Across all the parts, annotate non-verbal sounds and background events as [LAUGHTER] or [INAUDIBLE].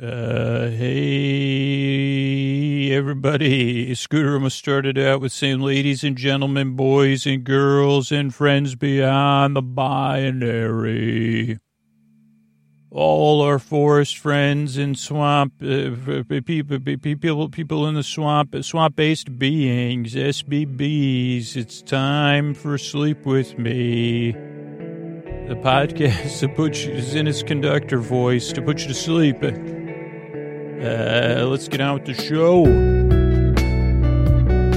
Uh, hey, everybody. Scooter almost started out with saying, ladies and gentlemen, boys and girls, and friends beyond the binary. All our forest friends and swamp uh, people, people, people in the swamp, swamp-based beings, SBBs. It's time for sleep with me. The podcast [LAUGHS] that puts you, in its conductor voice to put you to sleep. Uh, let's get on with the show.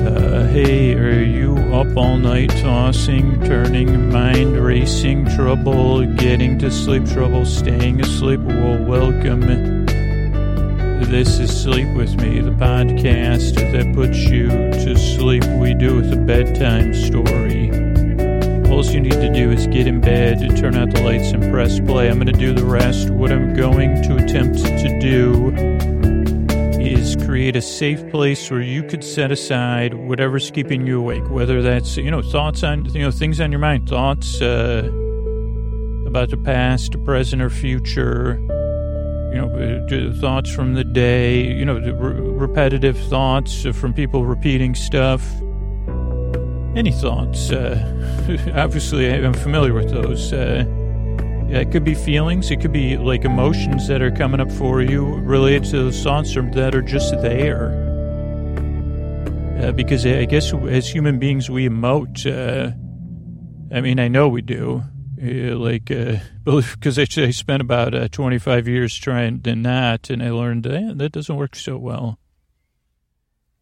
Uh, hey, are you up all night tossing, turning, mind racing, trouble, getting to sleep, trouble, staying asleep? Well, welcome. This is Sleep With Me, the podcast that puts you to sleep. We do with a bedtime story. All you need to do is get in bed, turn out the lights, and press play. I'm going to do the rest. What I'm going to attempt to do create a safe place where you could set aside whatever's keeping you awake, whether that's, you know, thoughts on, you know, things on your mind, thoughts uh, about the past, present, or future, you know, uh, thoughts from the day, you know, repetitive thoughts from people repeating stuff. Any thoughts? Uh, [LAUGHS] obviously, I'm familiar with those. Uh, it could be feelings. It could be like emotions that are coming up for you related to those thoughts that are just there. Uh, because I guess as human beings, we emote. Uh, I mean, I know we do. Uh, like, [LAUGHS] because I, I spent about uh, 25 years trying to not, and I learned eh, that doesn't work so well.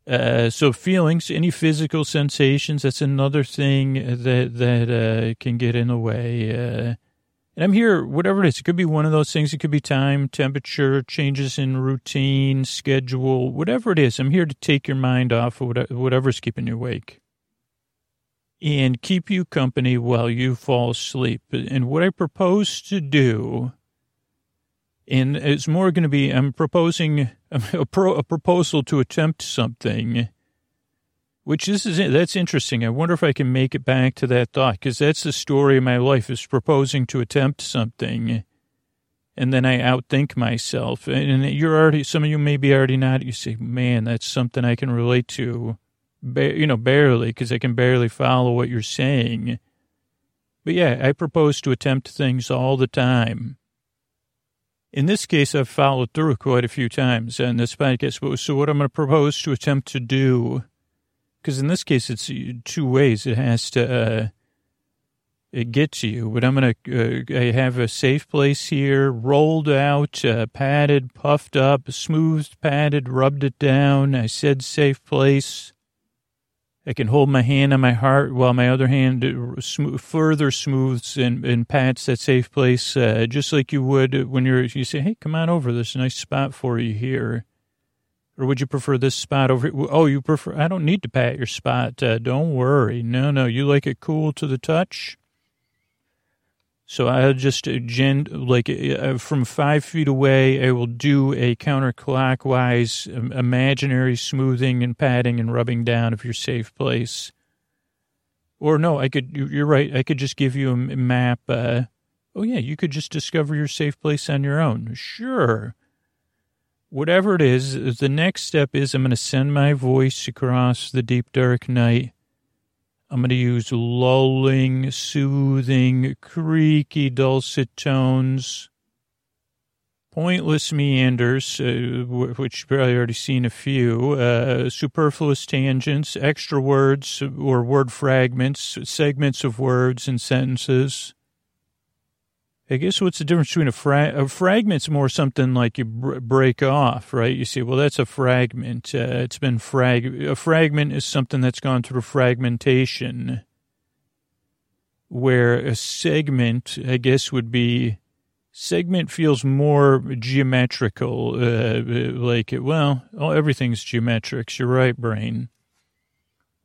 Uh, so feelings, any physical sensations, that's another thing that that uh, can get in the way. And I'm here, whatever it is. It could be one of those things. It could be time, temperature, changes in routine, schedule, whatever it is. I'm here to take your mind off of whatever's keeping you awake and keep you company while you fall asleep. And what I propose to do, and it's more going to be, I'm proposing [LAUGHS] a, pro, a proposal to attempt something which this is that's interesting. I wonder if I can make it back to that thought because that's the story of my life: is proposing to attempt something, and then I outthink myself. And you're already some of you may be already not. You say, "Man, that's something I can relate to," you know, barely because I can barely follow what you're saying. But yeah, I propose to attempt things all the time. In this case, I've followed through quite a few times on this podcast. So, what I'm going to propose to attempt to do because in this case it's two ways. It has to uh, get to you. But I'm gonna uh, I have a safe place here, rolled out, uh, padded, puffed up, smoothed, padded, rubbed it down. I said safe place. I can hold my hand on my heart while my other hand uh, sm- further smooths and, and pats that safe place, uh, just like you would when you're you say, "Hey, come on over. There's a nice spot for you here." Or would you prefer this spot over here? Oh, you prefer, I don't need to pat your spot. Uh, don't worry. No, no, you like it cool to the touch? So I'll just, uh, gen, like uh, from five feet away, I will do a counterclockwise um, imaginary smoothing and patting and rubbing down of your safe place. Or no, I could, you're right, I could just give you a map. Uh, oh, yeah, you could just discover your safe place on your own. Sure whatever it is, the next step is I'm going to send my voice across the deep, dark night. I'm going to use lulling, soothing, creaky, dulcet tones, pointless meanders, uh, which you've probably already seen a few, uh, superfluous tangents, extra words or word fragments, segments of words and sentences I guess what's the difference between a, fra- a fragment's more something like you br- break off, right? You say, well, that's a fragment. Uh, it's been frag. A fragment is something that's gone through fragmentation, where a segment, I guess, would be segment feels more geometrical. Uh, like, well, oh, everything's geometrics. You're right, brain.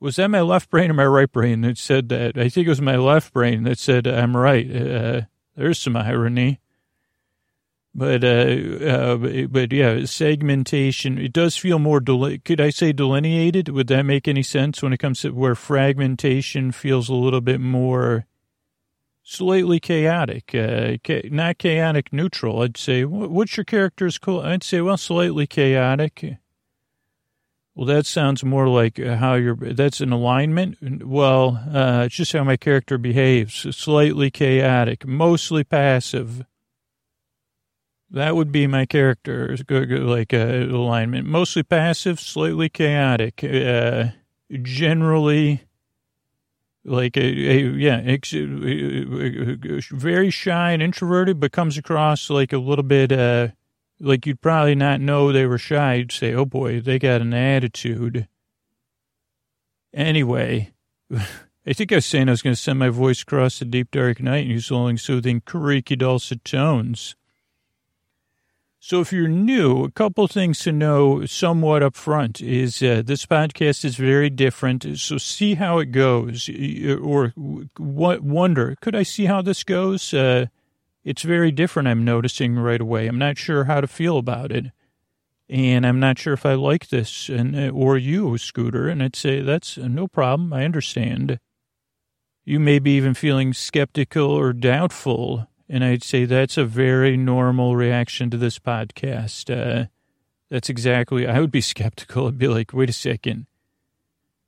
Was that my left brain or my right brain that said that? I think it was my left brain that said I'm right. Uh, there's some irony. But, uh, uh, but yeah, segmentation, it does feel more, del- could I say delineated? Would that make any sense when it comes to where fragmentation feels a little bit more slightly chaotic, uh, not chaotic neutral. I'd say, what's your character's cool? I'd say, well, slightly chaotic. Well, that sounds more like how you're, that's an alignment. Well, uh, it's just how my character behaves. Slightly chaotic, mostly passive. That would be my character, like uh, alignment. Mostly passive, slightly chaotic. Uh, generally, like a, a yeah, ex, very shy and introverted, but comes across like a little bit, uh, like you'd probably not know they were shy. You'd say, oh boy, they got an attitude. Anyway, [LAUGHS] I think I was saying I was going to send my voice across the deep dark night and use long soothing creaky dulcet tones. So if you're new, a couple things to know somewhat up front is uh, this podcast is very different. So see how it goes or what wonder, could I see how this goes? Uh, it's very different. I'm noticing right away. I'm not sure how to feel about it. And I'm not sure if I like this and, uh, or you, Scooter. And I'd say that's no problem. I understand. You may be even feeling skeptical or doubtful and I'd say that's a very normal reaction to this podcast. Uh, that's exactly, I would be [LAUGHS] skeptical. I'd be like, wait a second.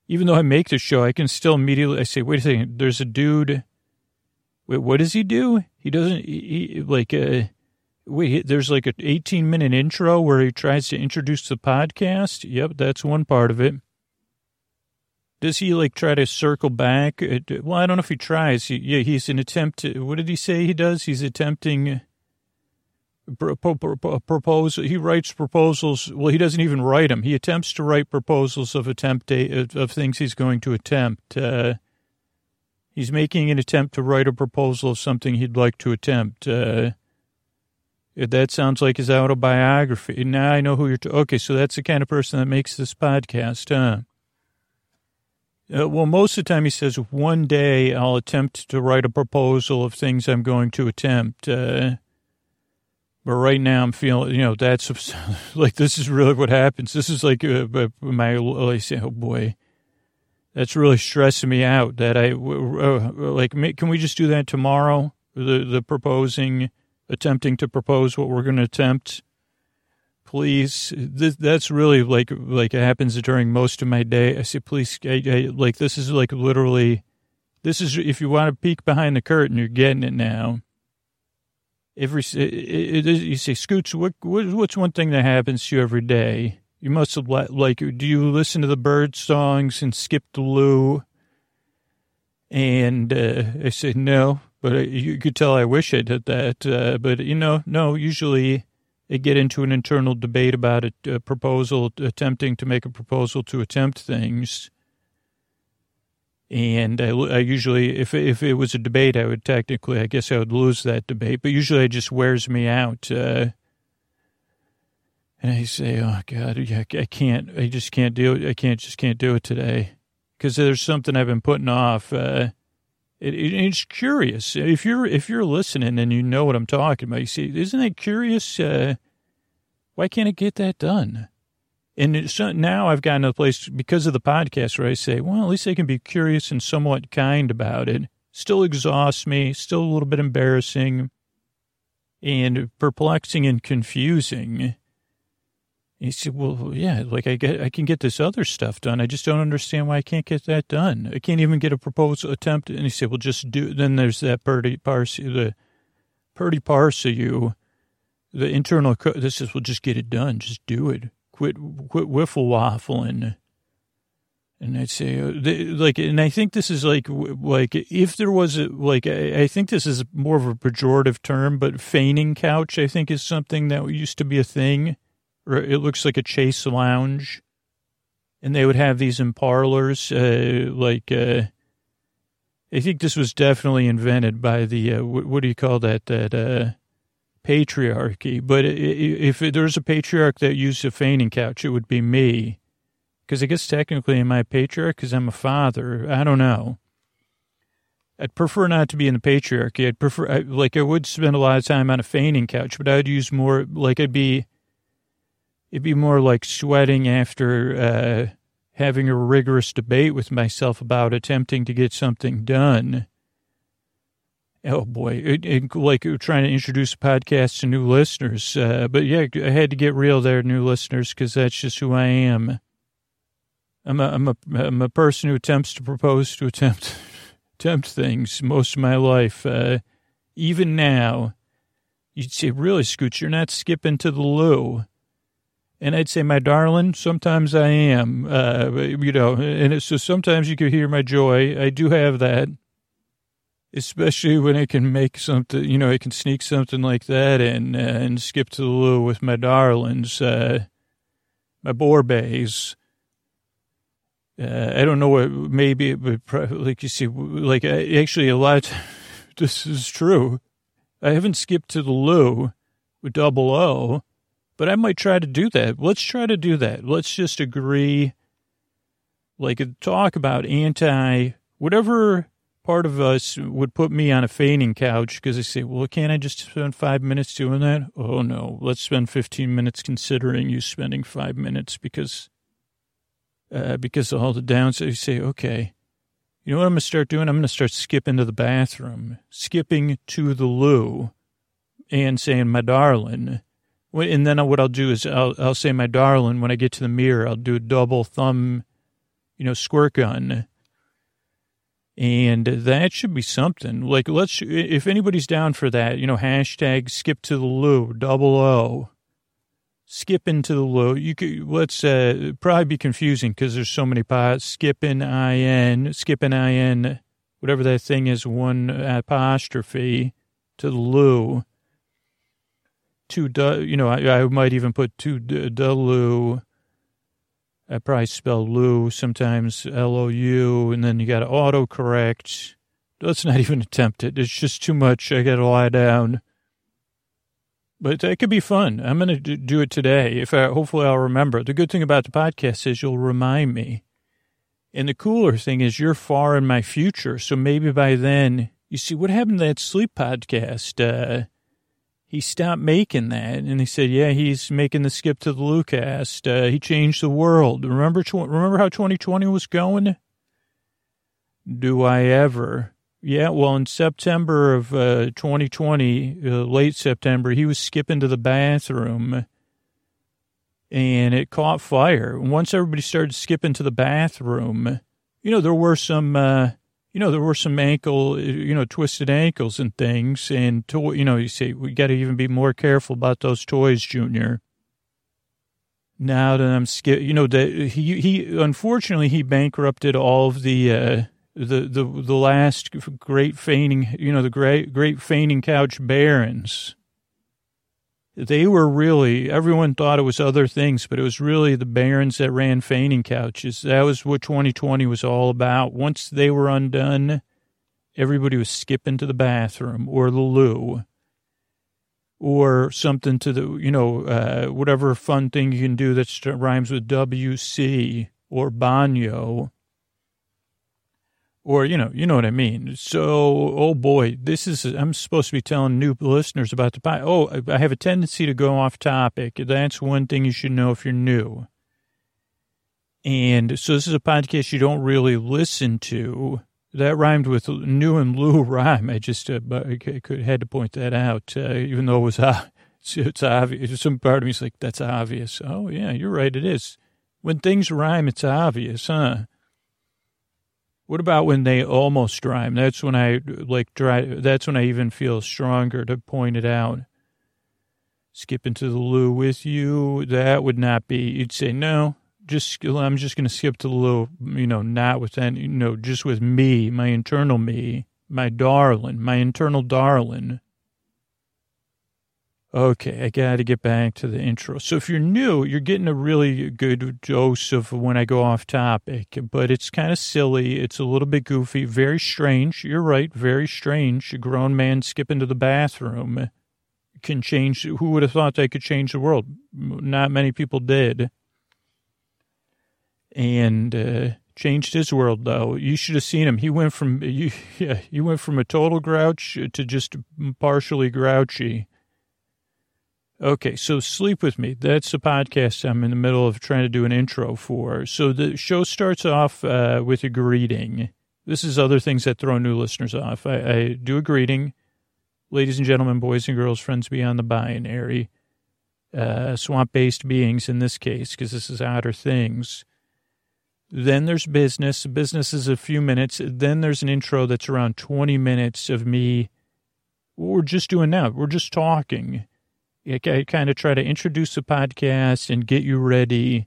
Even though I make the show, I can still immediately, I say, wait a second, there's a dude. Wait, what does he do? He doesn't, he, he, like, uh, wait, there's like an 18 minute intro where he tries to introduce the podcast. Yep, that's one part of it. Does he like try to circle back? Uh, well, I don't know if he tries. He, yeah, he's an attempt. To, what did he say he does? He's attempting propose. He writes proposals. Well, he doesn't even write them. He attempts to write proposals of attempt of things he's going to attempt. Uh, he's making an attempt to write a proposal of something he'd like to attempt. Uh, that sounds like his autobiography. Now I know who you're. T- okay, so that's the kind of person that makes this podcast, huh? Uh, well, most of the time he says, one day I'll attempt to write a proposal of things I'm going to attempt. Uh, but right now I'm feeling, you know, that's [LAUGHS] like, this is really what happens. This is like uh, my, I say, oh boy, that's really stressing me out that I, uh, like, can we just do that tomorrow? The, the proposing, attempting to propose what we're going to attempt please. This, that's really like like it happens during most of my day. I say, please, I, I, like this is like literally, this is if you want to peek behind the curtain, you're getting it now. Every it, it, you say, Scoots, what, what what's one thing that happens to you every day? You must have like, do you listen to the bird songs and skip the loo? And uh, I said no, but you could tell I wish I did that. Uh, but you know, no, usually I get into an internal debate about a, a proposal, attempting to make a proposal to attempt things. And I, I, usually, if if it was a debate, I would technically, I guess I would lose that debate. But usually, it just wears me out. Uh, and I say, "Oh God, I can't. I just can't do it. I can't just can't do it today because there's something I've been putting off." Uh, it, it, it's curious if you're if you're listening and you know what I'm talking about. You see, isn't that curious? Uh, why can't I get that done? And now I've gotten to the place because of the podcast where I say, well, at least I can be curious and somewhat kind about it. Still exhausts me, still a little bit embarrassing and perplexing and confusing. He said, "Well, yeah, like I get, I can get this other stuff done. I just don't understand why I can't get that done. I can't even get a proposal attempt." And he said, "Well, just do." Then there's that Purdy parse, the Purdy parse of you, the internal. This is, "Well, just get it done. Just do it. Quit, quit wiffle waffling." And I'd say, uh, like, and I think this is like, like if there was a, like, I, I think this is more of a pejorative term, but fainting couch, I think, is something that used to be a thing it looks like a chaise lounge, and they would have these in parlors, uh, like. Uh, I think this was definitely invented by the uh, what, what, do you call that that uh, patriarchy. But if there's a patriarch that used a fainting couch, it would be me, because I guess technically am I a patriarch because I'm a father. I don't know. I'd prefer not to be in the patriarchy. I'd prefer I, like I would spend a lot of time on a fainting couch, but I'd use more like I'd be It'd be more like sweating after uh, having a rigorous debate with myself about attempting to get something done. Oh boy, it, it, like trying to introduce a podcast to new listeners. Uh, but yeah, I had to get real there, new listeners, because that's just who I am. I'm a, I'm a, I'm a person who attempts to propose to attempt, [LAUGHS] attempt things most of my life. Uh, even now, you'd say, really, Scooch, you're not skipping to the loo. And I'd say, my darling, sometimes I am, uh, you know, and so sometimes you can hear my joy. I do have that especially when I can make something, you know, I can sneak something like that in uh, and skip to the loo with my darlings, uh, my Borbays. Uh, I don't know what, maybe, but like you see, like actually a lot, [LAUGHS] this is true. I haven't skipped to the loo with double O, but I might try to do that. Let's try to do that. Let's just agree, like talk about anti, whatever part of us would put me on a fainting couch because they say, well, can't I just spend five minutes doing that? Oh, no, let's spend 15 minutes considering you spending five minutes because, uh, because of all the downs. You say, okay, you know what I'm going to start doing? I'm going to start skipping to the bathroom, skipping to the loo and saying, my darling. And then what I'll do is I'll, I'll say, my darling, when I get to the mirror, I'll do a double thumb, you know, squirt gun and that should be something. Like, let's, if anybody's down for that, you know, hashtag skip to the loo, double O. Skip into the loo. You could, let's, uh, probably be confusing because there's so many pots. Skipping IN, skipping IN, whatever that thing is, one apostrophe to the loo. To, you know, I, I might even put two the loo I probably spell Lou sometimes L O U, and then you got to autocorrect. Let's not even attempt it. It's just too much. I got to lie down. But that could be fun. I'm going to do it today. If I, hopefully I'll remember. The good thing about the podcast is you'll remind me. And the cooler thing is you're far in my future. So maybe by then, you see what happened to that sleep podcast? Uh, he stopped making that. And he said, yeah, he's making the skip to the Lucast. Uh, he changed the world. Remember, remember how 2020 was going? Do I ever? Yeah, well, in September of uh, 2020, uh, late September, he was skipping to the bathroom and it caught fire. Once everybody started skipping to the bathroom, you know, there were some, uh, you know, there were some ankle, you know, twisted ankles and things. And, to, you know, you say, we got to even be more careful about those toys, Junior. Now that I'm scared, you know, that he, he, unfortunately, he bankrupted all of the, uh, the, the, the last great fainting, you know, the great, great fainting couch barons they were really everyone thought it was other things, but it was really the barons that ran fainting couches. That was what 2020 was all about. Once they were undone, everybody was skipping to the bathroom or the loo or something to the you know uh, whatever fun thing you can do that rhymes with WC or banyo or you know, you know what I mean. So, oh boy, this is I'm supposed to be telling new listeners about the pie. Oh, I have a tendency to go off topic. That's one thing you should know if you're new. And so this is a podcast you don't really listen to. That rhymed with new and Lou [LAUGHS] rhyme. I just uh, I could had to point that out, uh, even though it was [LAUGHS] uh, it's, it's obvious. Some part of me is like, that's obvious. Oh yeah, you're right. It is. When things rhyme, it's obvious, huh? What about when they almost rhyme? That's when I like try. That's when I even feel stronger to point it out. Skip into the loo with you. That would not be. You'd say no. Just I'm just going to skip to the loo. You know, not with any. You know, just with me, my internal me, my darling, my internal darling. Okay, I got to get back to the intro. So if you're new, you're getting a really good dose of when I go off topic, but it's kind of silly. It's a little bit goofy, very strange. You're right, very strange. A grown man skipping to the bathroom can change. Who would have thought they could change the world? Not many people did. And uh, changed his world though. You should have seen him. He went from you, [LAUGHS] yeah, he went from a total grouch to just partially grouchy Okay, so Sleep With Me. That's the podcast I'm in the middle of trying to do an intro for. So the show starts off uh, with a greeting. This is other things that throw new listeners off. I, I do a greeting, ladies and gentlemen, boys and girls, friends beyond the binary, uh, swamp-based beings in this case, because this is outer things. Then there's business. Business is a few minutes. Then there's an intro that's around 20 minutes of me. We're just doing now. We're just talking. I kind of try to introduce the podcast and get you ready.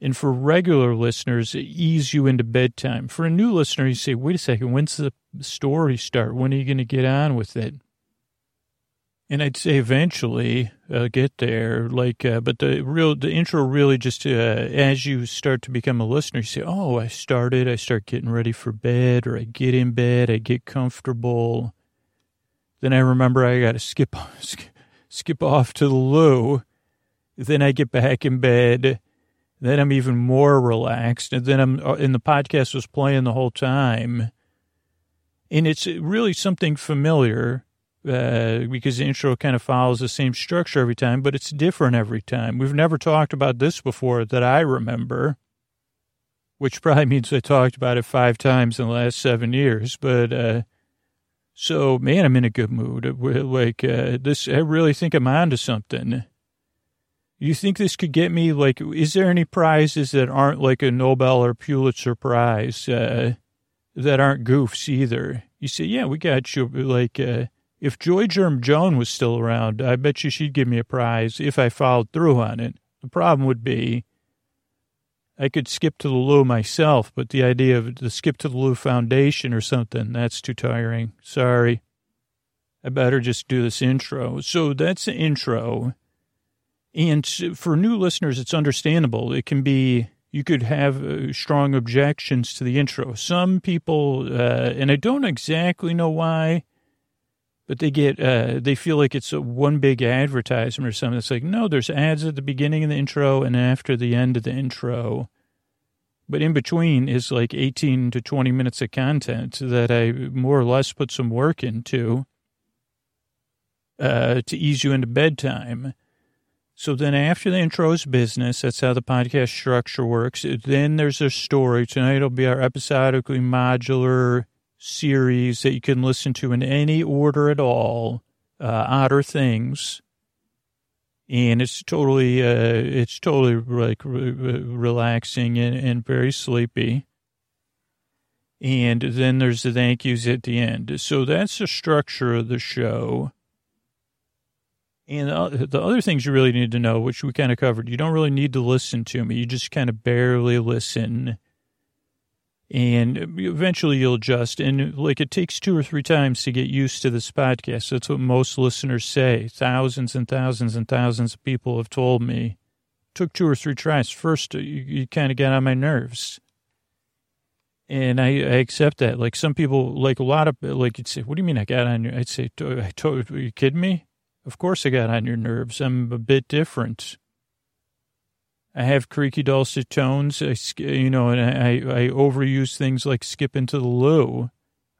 And for regular listeners, ease you into bedtime. For a new listener, you say, wait a second, when's the story start? When are you going to get on with it? And I'd say eventually uh, get there, like, uh, but the real, the intro really just, uh, as you start to become a listener, you say, oh, I started, I start getting ready for bed, or I get in bed, I get comfortable. Then I remember I got to skip, [LAUGHS] skip off to the loo. Then I get back in bed. Then I'm even more relaxed. And then I'm, uh, and the podcast was playing the whole time. And it's really something familiar uh, because the intro kind of follows the same structure every time, but it's different every time. We've never talked about this before that I remember, which probably means I talked about it five times in the last seven years. But uh, so, man, I'm in a good mood. Like uh, this, I really think I'm onto something. You think this could get me? Like, is there any prizes that aren't like a Nobel or Pulitzer Prize uh, that aren't goofs either? You say, yeah, we got you. Like, uh, if Joy Germ Joan was still around, I bet you she'd give me a prize if I followed through on it. The problem would be I could skip to the loo myself, but the idea of the Skip to the Loo Foundation or something, that's too tiring. Sorry. I better just do this intro. So that's the intro. And for new listeners, it's understandable. It can be, you could have uh, strong objections to the intro. Some people, uh, and I don't exactly know why, but they get uh, they feel like it's a one big advertisement or something. It's like no, there's ads at the beginning of the intro and after the end of the intro, but in between is like 18 to 20 minutes of content that I more or less put some work into uh, to ease you into bedtime. So then after the intro is business, that's how the podcast structure works. Then there's a story. Tonight it'll be our episodically modular series that you can listen to in any order at all, uh, Otter Things. And it's totally, uh, it's totally like re- relaxing and, and very sleepy. And then there's the thank yous at the end. So that's the structure of the show. And the other things you really need to know, which we kind of covered, you don't really need to listen to me. You just kind of barely listen and eventually you'll adjust. And like it takes two or three times to get used to this podcast. That's what most listeners say. Thousands and thousands and thousands of people have told me. Took two or three tries. First, uh, you, you kind of got on my nerves. And I, I, accept that. Like some people, like a lot of, like you'd say, what do you mean I got on your, I'd say, I told, are you kidding me? Of course I got on your nerves. I'm a bit different. I have creaky dulcet tones, I, you know, and I, I overuse things like skip into the loo.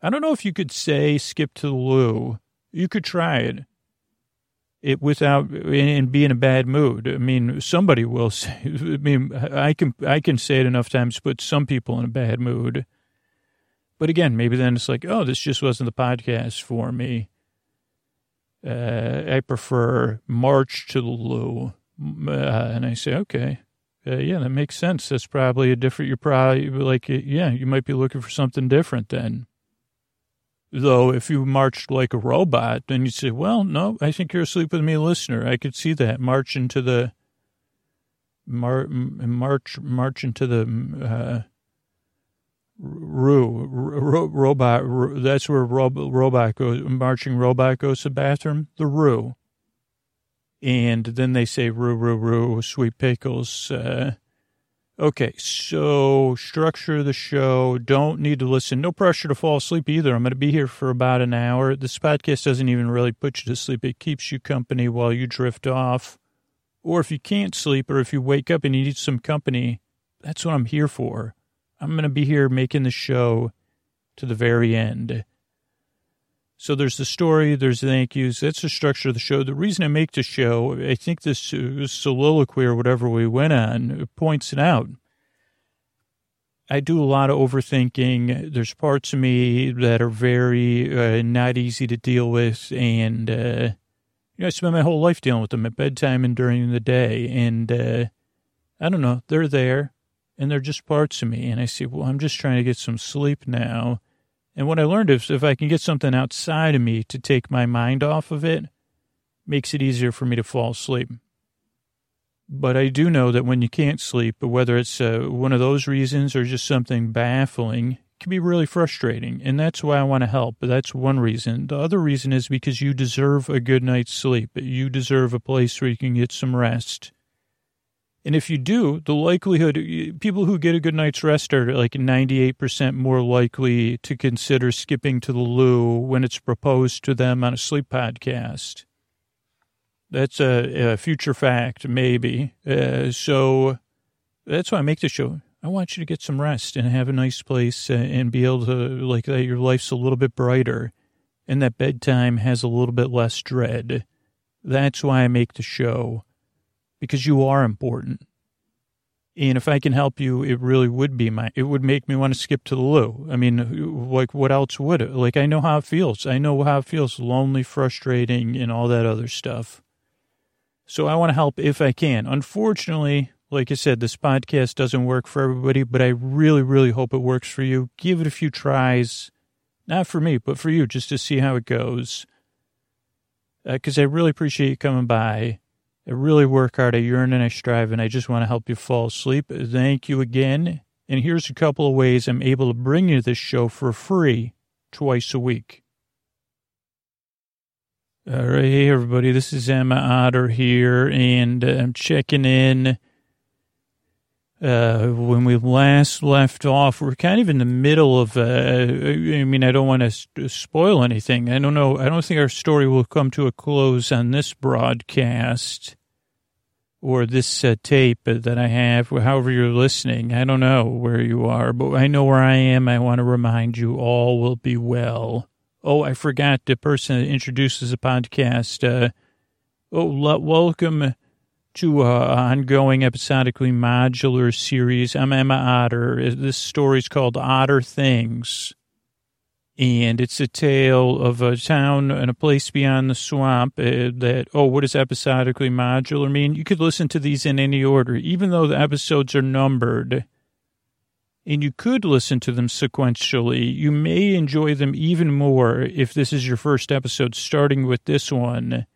I don't know if you could say skip to the loo. You could try it. It without and be in a bad mood. I mean, somebody will [LAUGHS] say. I mean, I can I can say it enough times put some people in a bad mood. But again, maybe then it's like, oh, this just wasn't the podcast for me. Uh, I prefer March to the Loo. Uh, and I say, okay, uh, yeah, that makes sense. That's probably a different, you're probably like, yeah, you might be looking for something different then. Though if you marched like a robot, then you'd say, well, no, I think you're asleep with me, listener. I could see that march into the, mar- march, march into the, uh, Roo, ro- robot, ro- that's where ro- robot goes, marching robot goes to the bathroom, the Roo and then they say roo roo roo sweet pickles. Uh, okay so structure the show. Don't need to listen. No pressure to fall asleep either. I'm going to be here for about an hour. This podcast doesn't even really put you to sleep. It keeps you company while you drift off. Or if you can't sleep or if you wake up and you need some company that's what i'm here for. I'm going to be here making the show to the very end so there's the story, there's the thank yous. That's the structure of the show. The reason I make the show, I think this, soliloquy or whatever we went on points it out. I do a lot of overthinking. There's parts of me that are very uh, not easy to deal with, and uh, you know, I spend my whole life dealing with them at bedtime and during the day, and uh, I don't know, they're there, and they're just parts of me. And I say, well, I'm just trying to get some sleep now. And what I learned is if I can get something outside of me to take my mind off of it, makes it easier for me to fall asleep. But I do know that when you can't sleep, whether it's uh, one of those reasons or just something baffling, can be really frustrating. And that's why I want to help. That's one reason. The other reason is because you deserve a good night's sleep. You deserve a place where you can get some rest. And if you do, the likelihood, people who get a good night's rest are like 98% more likely to consider skipping to the loo when it's proposed to them on a sleep podcast. That's a, a future fact, maybe. Uh, so that's why I make the show. I want you to get some rest and have a nice place uh, and be able to, like, that your life's a little bit brighter and that bedtime has a little bit less dread. That's why I make the show, because you are important. And if I can help you, it really would be my, it would make me want to skip to the loo. I mean, like, what else would it? Like, I know how it feels. I know how it feels lonely, frustrating, and all that other stuff. So I want to help if I can. Unfortunately, like I said, this podcast doesn't work for everybody, but I really, really hope it works for you. Give it a few tries. Not for me, but for you, just to see how it goes. Because uh, I really appreciate you coming by. I really work hard. I yearn and I strive, and I just want to help you fall asleep. Thank you again. And here's a couple of ways I'm able to bring you this show for free twice a week. All right, hey everybody, this is Emma Otter here, and uh, I'm checking in. Uh, when we last left off, we're kind of in the middle of. Uh, I mean, I don't want to spoil anything. I don't know. I don't think our story will come to a close on this broadcast or this uh, tape that I have. However, you're listening, I don't know where you are, but I know where I am. I want to remind you all will be well. Oh, I forgot the person that introduces the podcast. Uh, oh, welcome to an ongoing episodically modular series. I'm Emma Otter. This story is called Otter Things. And it's a tale of a town and a place beyond the swamp uh, that, oh, what does episodically modular mean? You could listen to these in any order, even though the episodes are numbered and you could listen to them sequentially. You may enjoy them even more if this is your first episode, starting with this one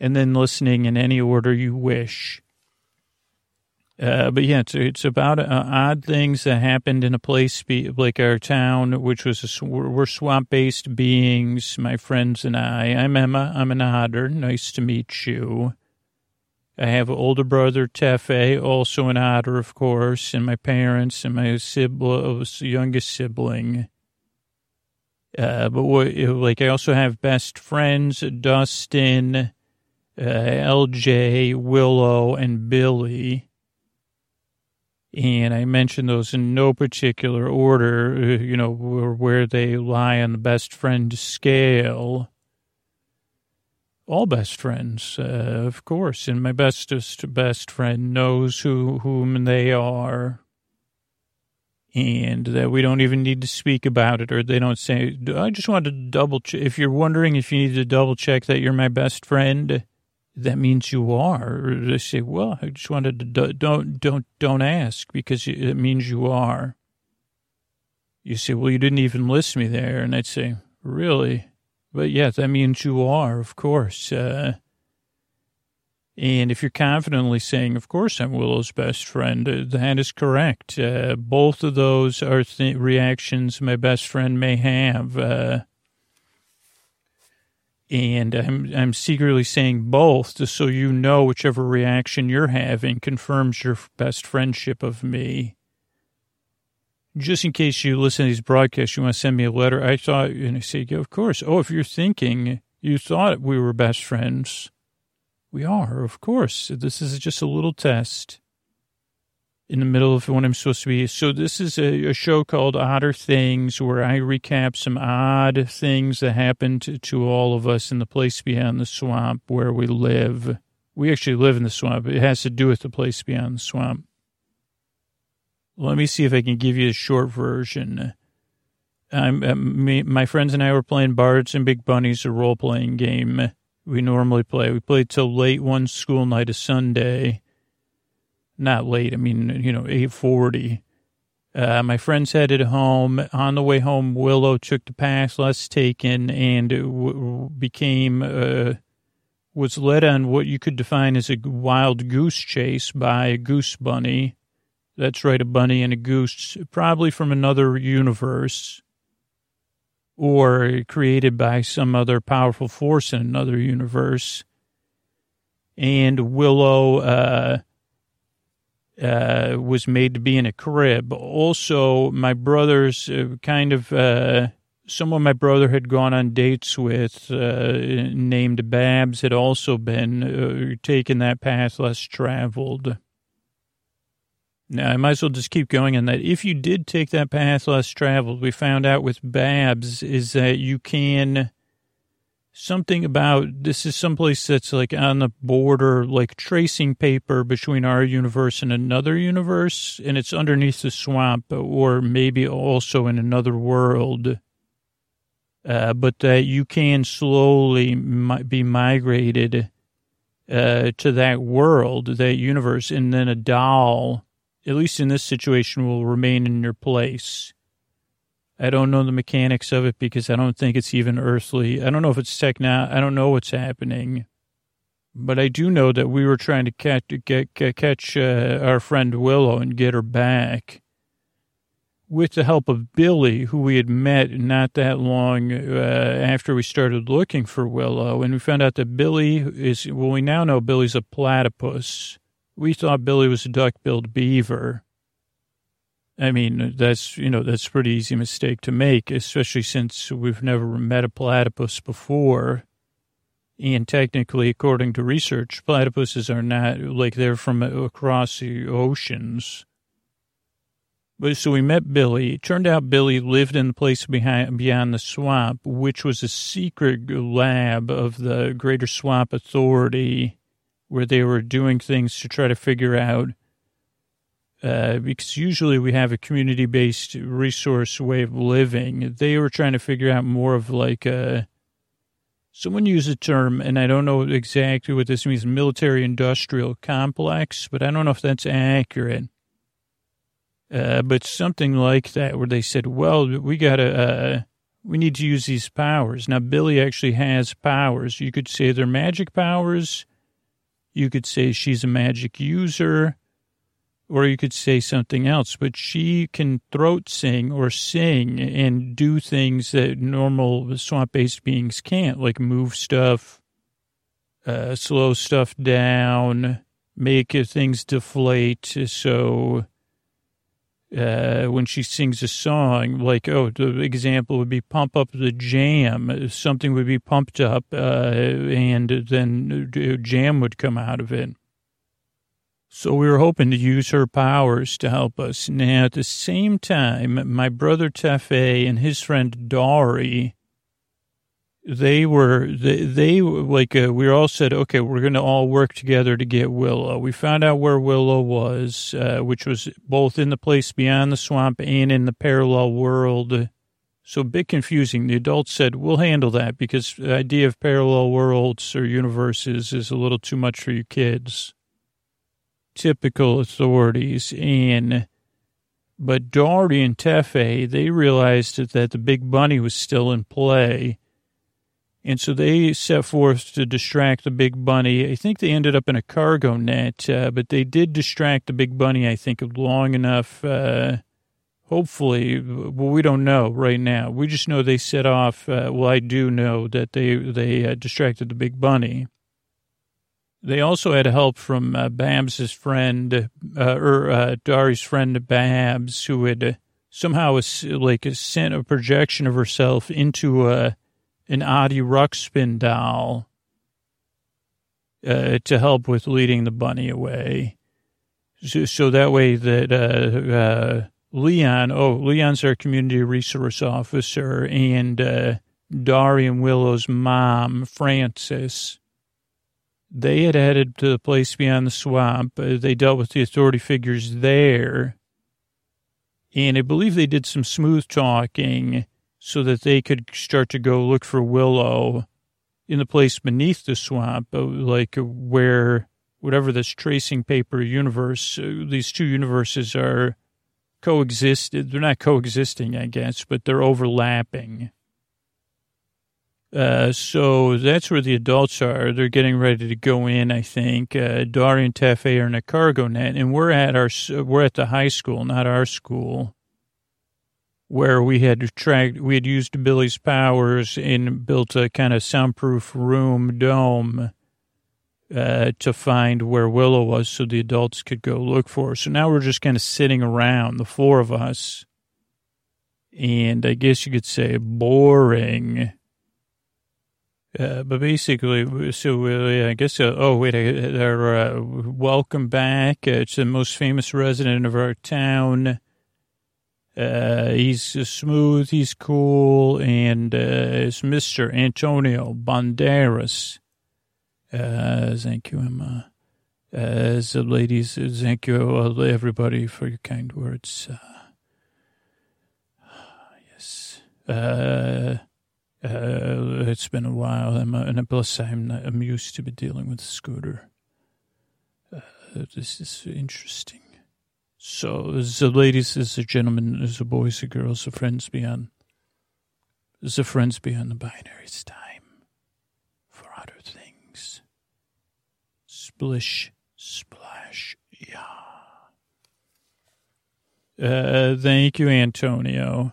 and then listening in any order you wish. Uh, but yeah, it's, it's about uh, odd things that happened in a place like our town, which was a, we're swamp based beings, my friends and I. I'm Emma. I'm an otter. Nice to meet you. I have an older brother, Tefe, also an otter, of course, and my parents and my sibling, youngest sibling. Uh, but what, like, I also have best friends, Dustin, uh, LJ, Willow, and Billy. And I mentioned those in no particular order, uh, you know, where they lie on the best friend scale all best friends, uh, of course, and my bestest best friend knows who whom they are, and that we don't even need to speak about it, or they don't say. I just wanted to double check. If you're wondering if you need to double check that you're my best friend, that means you are. Or they say, well, I just wanted to do, don't don't don't ask because it means you are. You say, well, you didn't even list me there, and I'd say, really. But yes, that means you are, of course. Uh, and if you're confidently saying, of course, I'm Willow's best friend, uh, that is correct. Uh, both of those are th- reactions my best friend may have. And I'm, I'm secretly saying both just so you know whichever reaction you're having confirms your best friendship of me just in case you listen to these broadcasts, you want to send me a letter. I thought, and I say, yeah, of course. Oh, if you're thinking you thought we were best friends, we are, of course. This is just a little test in the middle of what I'm supposed to be. So this is a, a show called Otter Things, where I recap some odd things that happened to, to all of us in the place beyond the swamp where we live. We actually live in the swamp. It has to do with the place beyond the swamp. Let me see if I can give you a short version. I'm, uh, me, my friends and I were playing Bards and Big Bunnies, a role playing game we normally play. We played till late one school night, a Sunday. Not late, I mean, you know, 840. Uh, my friends headed home. On the way home, Willow took the path less taken and w- became, uh, was led on what you could define as a wild goose chase by a goose bunny. That's right, a bunny and a goose, probably from another universe or created by some other powerful force in another universe. And Willow uh, uh, was made to be in a crib. Also, my brother's uh, kind of uh, someone my brother had gone on dates with, uh, named Babs, had also been uh, taken that path less traveled. Now, I might as well just keep going on that. If you did take that path less traveled, we found out with Babs is that you can something about this is someplace that's like on the border, like tracing paper between our universe and another universe, and it's underneath the swamp, or maybe also in another world. Uh, but that you can slowly mi- be migrated uh, to that world, that universe, and then a doll at least in this situation, will remain in your place. I don't know the mechanics of it because I don't think it's even earthly. I don't know if it's techno. I don't know what's happening, but I do know that we were trying to catch get, get, catch uh, our friend Willow and get her back with the help of Billy, who we had met not that long uh, after we started looking for Willow, and we found out that Billy is. Well, we now know Billy's a platypus we thought Billy was a duck-billed beaver. I mean, that's, you know, that's a pretty easy mistake to make, especially since we've never met a platypus before. And technically, according to research, platypuses are not, like, they're from across the oceans. But so we met Billy. It turned out Billy lived in the place behind, beyond the swamp, which was a secret lab of the Greater Swamp Authority where they were doing things to try to figure out uh, because usually we have a community based resource way of living. They were trying to figure out more of like a, someone used a term, and I don't know exactly what this means, military industrial complex, but I don't know if that's accurate. Uh, but something like that, where they said, well, we got to, uh, we need to use these powers. Now, Billy actually has powers. You could say they're magic powers you could say she's a magic user, or you could say something else, but she can throat sing or sing and do things that normal swamp based beings can't, like move stuff, uh, slow stuff down, make things deflate. So, uh, when she sings a song, like, oh, the example would be pump up the jam. Something would be pumped up, uh, and then jam would come out of it. So we were hoping to use her powers to help us. Now, at the same time, my brother Tefe and his friend Dari they were they, they like uh, we all said okay we're going to all work together to get willow. We found out where willow was uh, which was both in the place beyond the swamp and in the parallel world. So a bit confusing. The adults said we'll handle that because the idea of parallel worlds or universes is a little too much for you kids typical authorities and but Dari and Tefe, they realized that the big bunny was still in play and so they set forth to distract the big bunny. I think they ended up in a cargo net, uh, but they did distract the big bunny, I think, long enough. Uh, hopefully, well, we don't know right now. We just know they set off. Uh, well, I do know that they they uh, distracted the big bunny. They also had help from uh, Babs's friend, uh, or uh, Dari's friend Babs, who had somehow like sent a projection of herself into a an Audi Ruxpin doll uh, to help with leading the bunny away. So, so that way that uh, uh, Leon, oh, Leon's our community resource officer, and uh, Darian Willow's mom, Frances, they had headed to the place beyond the swamp. Uh, they dealt with the authority figures there And I believe they did some smooth talking so that they could start to go look for Willow in the place beneath the swamp, uh, like where whatever this tracing paper universe, uh, these two universes are coexisted. They're not coexisting, I guess, but they're overlapping. Uh, so that's where the adults are. They're getting ready to go in. I think uh, Dari and Tefe are in a cargo net, and we're at our we're at the high school, not our school, where we had tracked we had used Billy's powers and built a kind of soundproof room dome uh, to find where Willow was, so the adults could go look for her. So now we're just kind of sitting around, the four of us, and I guess you could say boring uh, but basically, so uh, I guess, uh, oh, wait, uh, welcome back. Uh, it's the most famous resident of our town. Uh, he's smooth, he's cool, and it's Mr. Antonio Banderas. thank you, Emma. so, ladies, thank you, everybody, for your kind words. [SIGHS] yes. Uh, it's been a while, I'm, and plus I'm, I'm used to be dealing with Scooter. Uh, this is interesting. So, the ladies, the gentlemen, the boys, the girls, the friends beyond, the friends beyond the binary, it's time for Otter Things. Splish, splash, yeah. Uh, thank you, Antonio.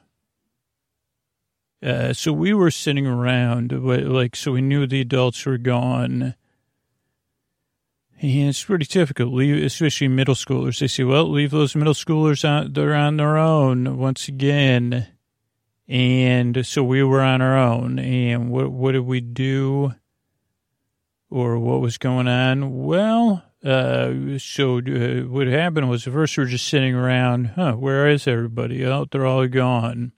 Uh, so we were sitting around, like, so we knew the adults were gone. And it's pretty typical, leave, especially middle schoolers. They say, well, leave those middle schoolers out, they're on their own once again. And so we were on our own. And what, what did we do? Or what was going on? Well, uh, so uh, what happened was, first we were just sitting around, huh, where is everybody? Oh, they're all gone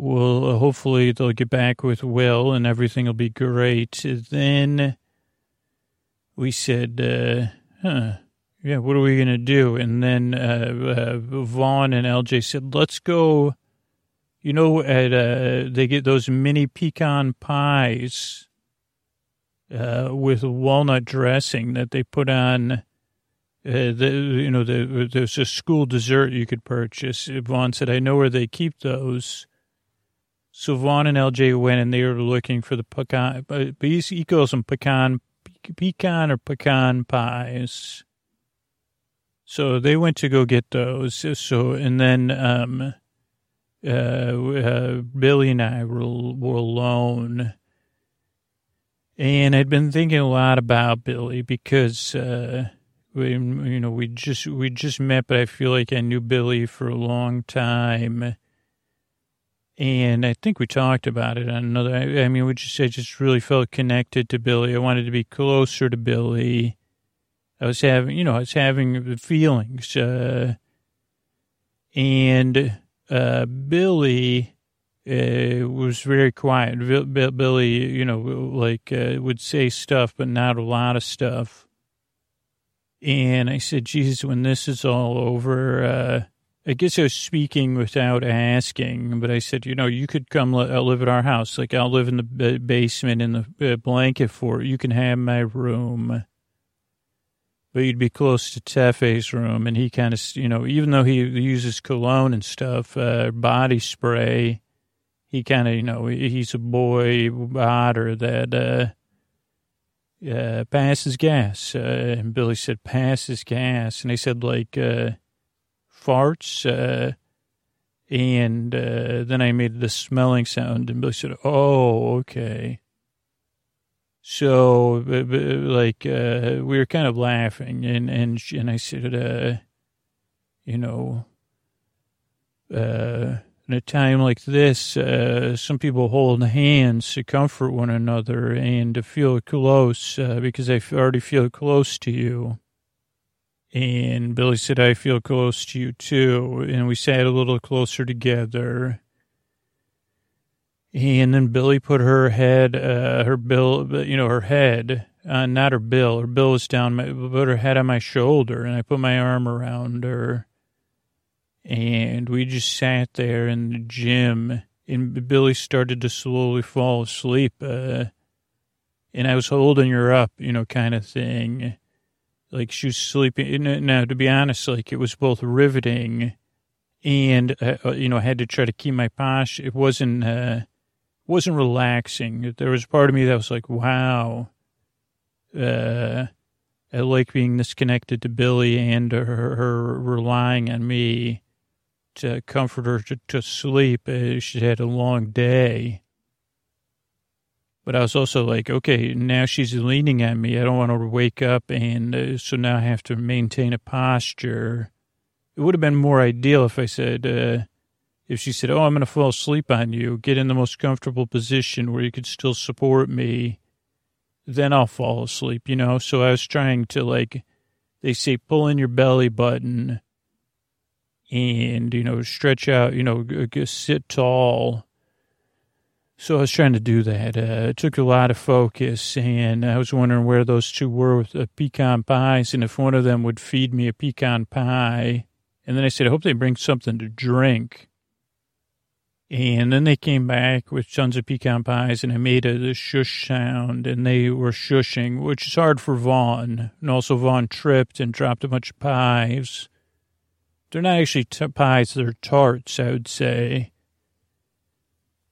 will uh, hopefully they'll get back with Will and everything will be great. Then we said, uh, huh, yeah, what are we going to do? And then uh, uh, Vaughn and LJ said, let's go. You know, at uh, they get those mini pecan pies uh, with walnut dressing that they put on. The, you know, the, there's a school dessert you could purchase. Vaughn said, I know where they keep those. So Vaughn and LJ went and they were looking for the pecan, but he calls them pecan, pecan or pecan pies. So they went to go get those. So, and then, um, uh, uh, Billy and I were, were alone. And I'd been thinking a lot about Billy because, uh, we, you know, we just, we just met, but I feel like I knew Billy for a long time and I think we talked about it on another. I, mean, we just I just really felt connected to Billy. I wanted to be closer to Billy. I was having, you know, I was having feelings, uh, and uh, Billy uh, was very quiet. Billy, you know, like uh, would say stuff, but not a lot of stuff. And I said, Jesus, when this is all over, uh, I guess I was speaking without asking, but I said, you know, you could come li- uh, live at our house. Like, I'll live in the b- basement in the uh, blanket fort. You can have my room. But you'd be close to Tefe's room, and he kind of, you know, even though he uses cologne and stuff, uh, body spray, he kind of, you know, he's a boy otter that uh, uh, passes gas. Uh, and Billy said, passes gas. And I said, like, uh, farts. Uh, and uh, then I made the smelling sound, and Billy said, "Oh, okay." So, like, uh, we were kind of laughing, and and and I said, uh, "You know, uh, in a time like this, uh, some people hold hands to comfort one another and to feel close, uh, because I already feel close to you." And Billy said, I feel close to you too. And we sat a little closer together. And then Billy put her head, uh, her bill, you know, her head, uh, not her bill. Her bill was down, my, put her head on my shoulder, and I put my arm around her. and we just sat there in the gym, and Billy started to slowly fall asleep. Uh, and I was holding her up, you know, kind of thing. Like she was sleeping. Now, to be honest, like it was both riveting and, uh, uh, you know, I had to try to keep my posture. It wasn't, uh, wasn't relaxing. There was part of me that was like, wow, uh, I like being disconnected to Billy and her, her relying on me to comfort her to, to sleep. Uh, she had a long day. But I was also like, okay, now she's leaning on me. I don't want to wake up. And uh, so now I have to maintain a posture. It would have been more ideal if I said, uh, if she said, oh, I'm going to fall asleep on you, get in the most comfortable position where you could still support me, then I'll fall asleep, you know? So I was trying to, like, they say, pull in your belly button and, you know, stretch out, you know, sit tall. So I was trying to do that. Uh, it took a lot of focus, and I was wondering where those two were with the pecan pies, and if one of them would feed me a pecan pie. And then I said, I hope they bring something to drink. And then they came back with tons of pecan pies, and I made a, a shush sound, and they were shushing, which is hard for Vaughn. And also, Vaughn tripped and dropped a bunch of pies. They're not actually t- pies, they're tarts, I would say.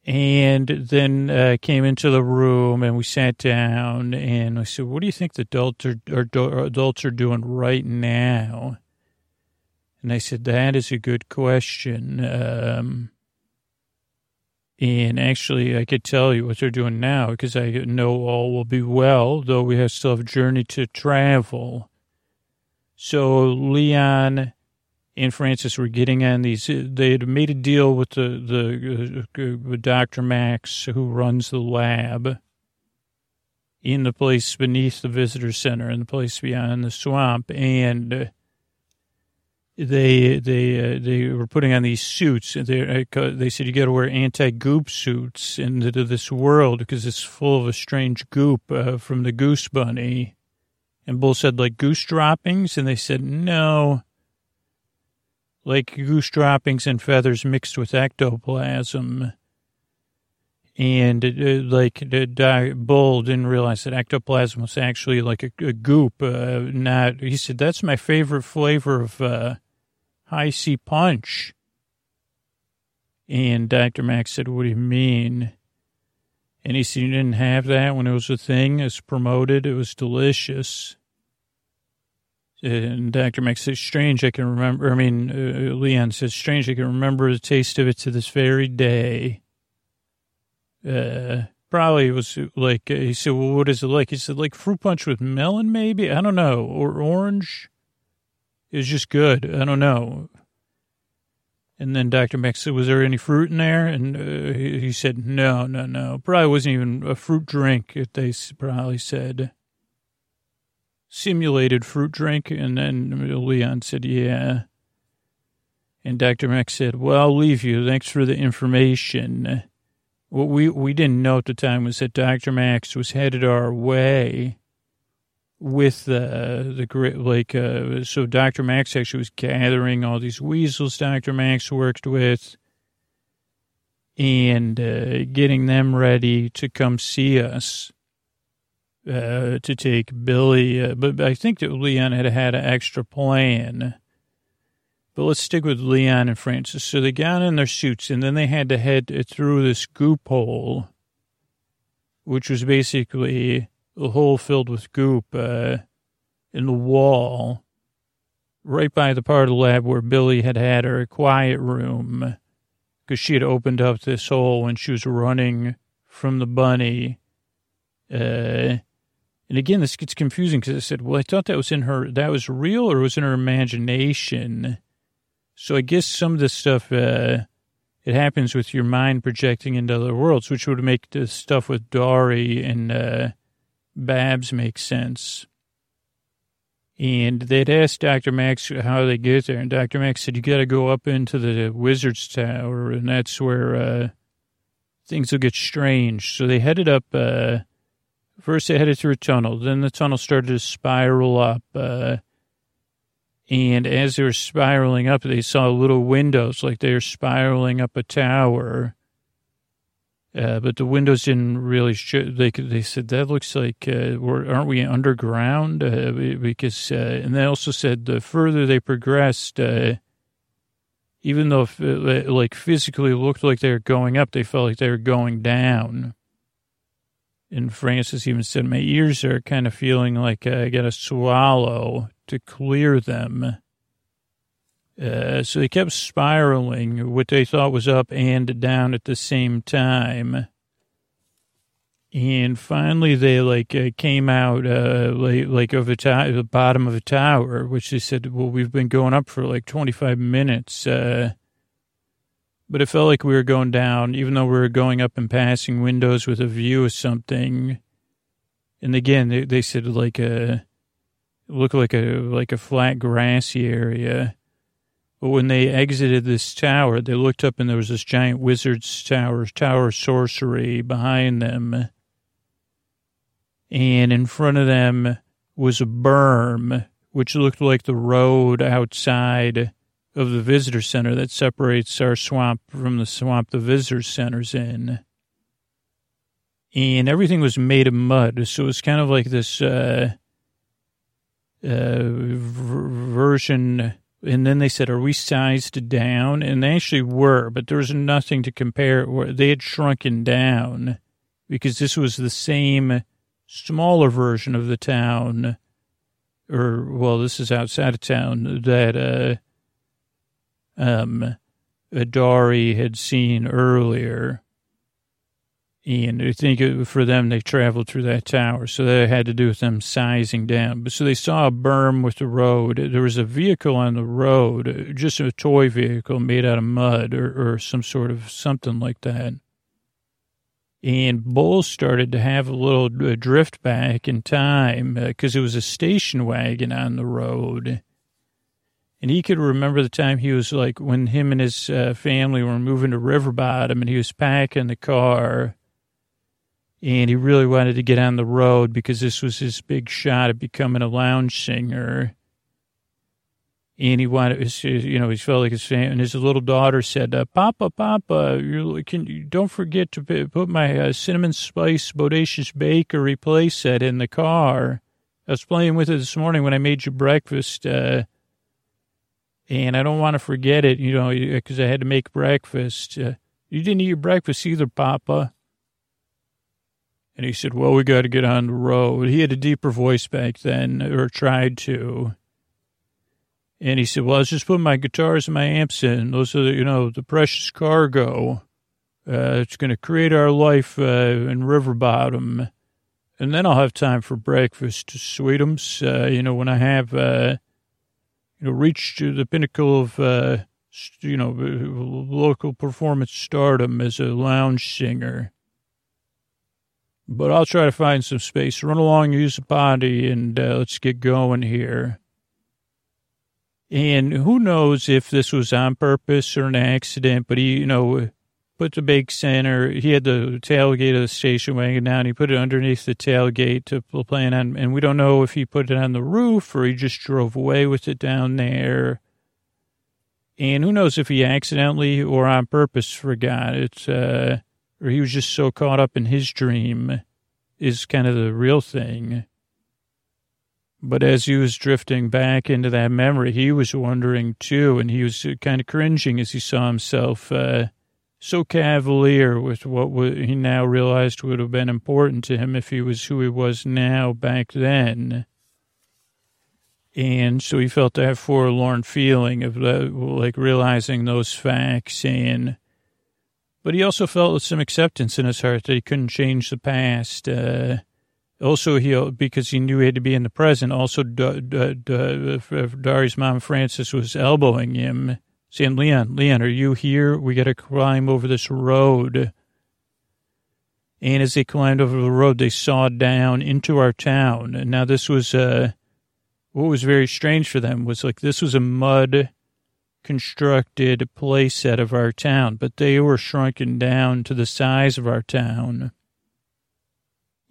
And then uh, came into the room and we sat down and I said, "What do you think the adults are, are, adults are doing right now?" And I said, "That is a good question." Um, and actually, I could tell you what they're doing now because I know all will be well, though we have still have a journey to travel. So Leon and Frances were getting on these. They had made a deal with the the uh, Dr. Max, who runs the lab in the place beneath the visitor center and the place beyond the swamp, and they they uh, they were putting on these suits. They uh, they said you got to wear anti goop suits into this world because it's full of a strange goop uh, from the goose bunny. And Bull said like goose droppings, and they said no like goose droppings and feathers mixed with ectoplasm. And uh, like the bull didn't realize that ectoplasm was actually like a, a goop. Uh, not he said that's my favorite flavor of uh, Hi-C punch. And Dr. Max said, "What do you mean?" And he said, "You didn't have that when it was a thing. It's promoted. It was delicious." And Dr. Max says, strange, I can remember, I mean, uh, Leon says, strange, I can remember the taste of it to this very day. Uh, probably it was like, uh, he said, well, what is it like? He said, like fruit punch with melon, maybe? I don't know. Or orange. It was just good. I don't know. And then Dr. Max said, was there any fruit in there? And uh, he, he said, no, no, no. Probably wasn't even a fruit drink, if they probably said simulated fruit drink? And then Leon said, yeah. And Dr. Max said, well, I'll leave you. Thanks for the information. What we, we didn't know at the time was that Dr. Max was headed our way with the, the like, uh, so Dr. Max actually was gathering all these weasels Dr. Max worked with and uh, getting them ready to come see us uh, to take Billy, uh, but I think that Leon had had an extra plan. But let's stick with Leon and Frances. So they got in their suits, and then they had to head through this goop hole, which was basically a hole filled with goop uh, in the wall, right by the part of the lab where Billy had had her quiet room, because she had opened up this hole when she was running from the bunny. Uh, and again, this gets confusing because I said, well, I thought that was in her, that was real or was in her imagination. So I guess some of this stuff, uh, it happens with your mind projecting into other worlds, which would make the stuff with Dory and uh, Babs make sense. And they'd asked Dr. Max how they get there, and Dr. Max said, you got to go up into the wizard's tower, and that's where uh, things will get strange. So they headed up uh, First, they headed through a tunnel. Then the tunnel started to spiral up. Uh, And as they were spiraling up, they saw little windows, like they were spiraling up a tower. Uh, but the windows didn't really show. They they said that looks like uh, we're, aren't we underground? Uh, because uh, and they also said the further they progressed, uh, even though it, like physically looked like they were going up, they felt like they were going down. And Frances even said, "My ears are kind of feeling like I got to swallow to clear them." Uh, so they kept spiraling, what they thought was up and down at the same time. And finally, they like uh, came out uh, like, like of the, to- the bottom of a tower, which they said, "Well, we've been going up for like 25 minutes." Uh, but it felt like we were going down, even though we were going up and passing windows with a view of something. And again, they, they said like a looked like a like a flat grassy area. But when they exited this tower, they looked up and there was this giant wizard's tower, tower sorcery behind them. And in front of them was a berm, which looked like the road outside of the visitor center that separates our swamp from the swamp the visitor center's in. And everything was made of mud. So it was kind of like this uh, uh, version. And then they said, Are we sized down? And they actually were, but there was nothing to compare. They had shrunken down because this was the same smaller version of the town, or, well, this is outside of town, that, uh, um, Adari had seen earlier. And I think for them, they traveled through that tower. So that had to do with them sizing down. But so they saw a berm with the road. There was a vehicle on the road, just a toy vehicle made out of mud or, or some sort of something like that. And Bull started to have a little drift back in time because uh, it was a station wagon on the road. And he could remember the time he was like when him and his uh, family were moving to River Bottom and he was packing the car and he really wanted to get on the road because this was his big shot at becoming a lounge singer. And he wanted, you know, he felt like his family, and his little daughter said, uh, "Papa, Papa, you can you don't forget to put my uh, cinnamon spice bodacious bakery playset in the car. I was playing with it this morning when I made you breakfast." Uh, and I don't want to forget it, you know, because I had to make breakfast. Uh, you didn't eat your breakfast either, Papa. And he said, Well, we got to get on the road. He had a deeper voice back then, or tried to. And he said, Well, let's just put my guitars and my amps in. Those are, the, you know, the precious cargo. Uh, it's going to create our life uh, in River Bottom. And then I'll have time for breakfast, sweetums. Uh, you know, when I have uh, you know, reached to the pinnacle of, uh, you know, local performance stardom as a lounge singer. But I'll try to find some space. Run along, use the potty, and uh, let's get going here. And who knows if this was on purpose or an accident, but he, you know, put the big center. He had the tailgate of the station wagon down. He put it underneath the tailgate to plan on, and we don't know if he put it on the roof or he just drove away with it down there. And who knows if he accidentally or on purpose forgot it, uh, or he was just so caught up in his dream is kind of the real thing. But as he was drifting back into that memory, he was wondering too, and he was kind of cringing as he saw himself, uh, so cavalier with what he now realized would have been important to him if he was who he was now back then. And so he felt that forlorn feeling of like realizing those facts and, but he also felt some acceptance in his heart that he couldn't change the past. Uh, also, he because he knew he had to be in the present. Also, Dari's mom Frances was elbowing him saying, Leon, Leon, are you here? We got to climb over this road. And as they climbed over the road, they saw down into our town. And now this was, uh, what was very strange for them was like, this was a mud constructed playset of our town, but they were shrunken down to the size of our town.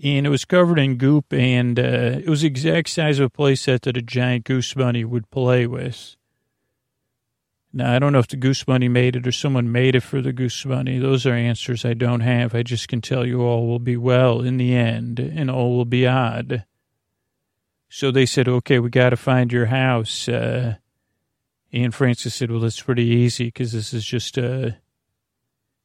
and it was covered in goop, and uh, it was the exact size of a playset that a giant goose bunny would play with. Now, I don't know if the goose bunny made it or someone made it for the goose bunny. Those are answers I don't have. I just can tell you all will be well in the end, and all will be odd. So they said, okay, we got to find your house. Uh, and Frances said, well, that's pretty easy because this is just a. Uh,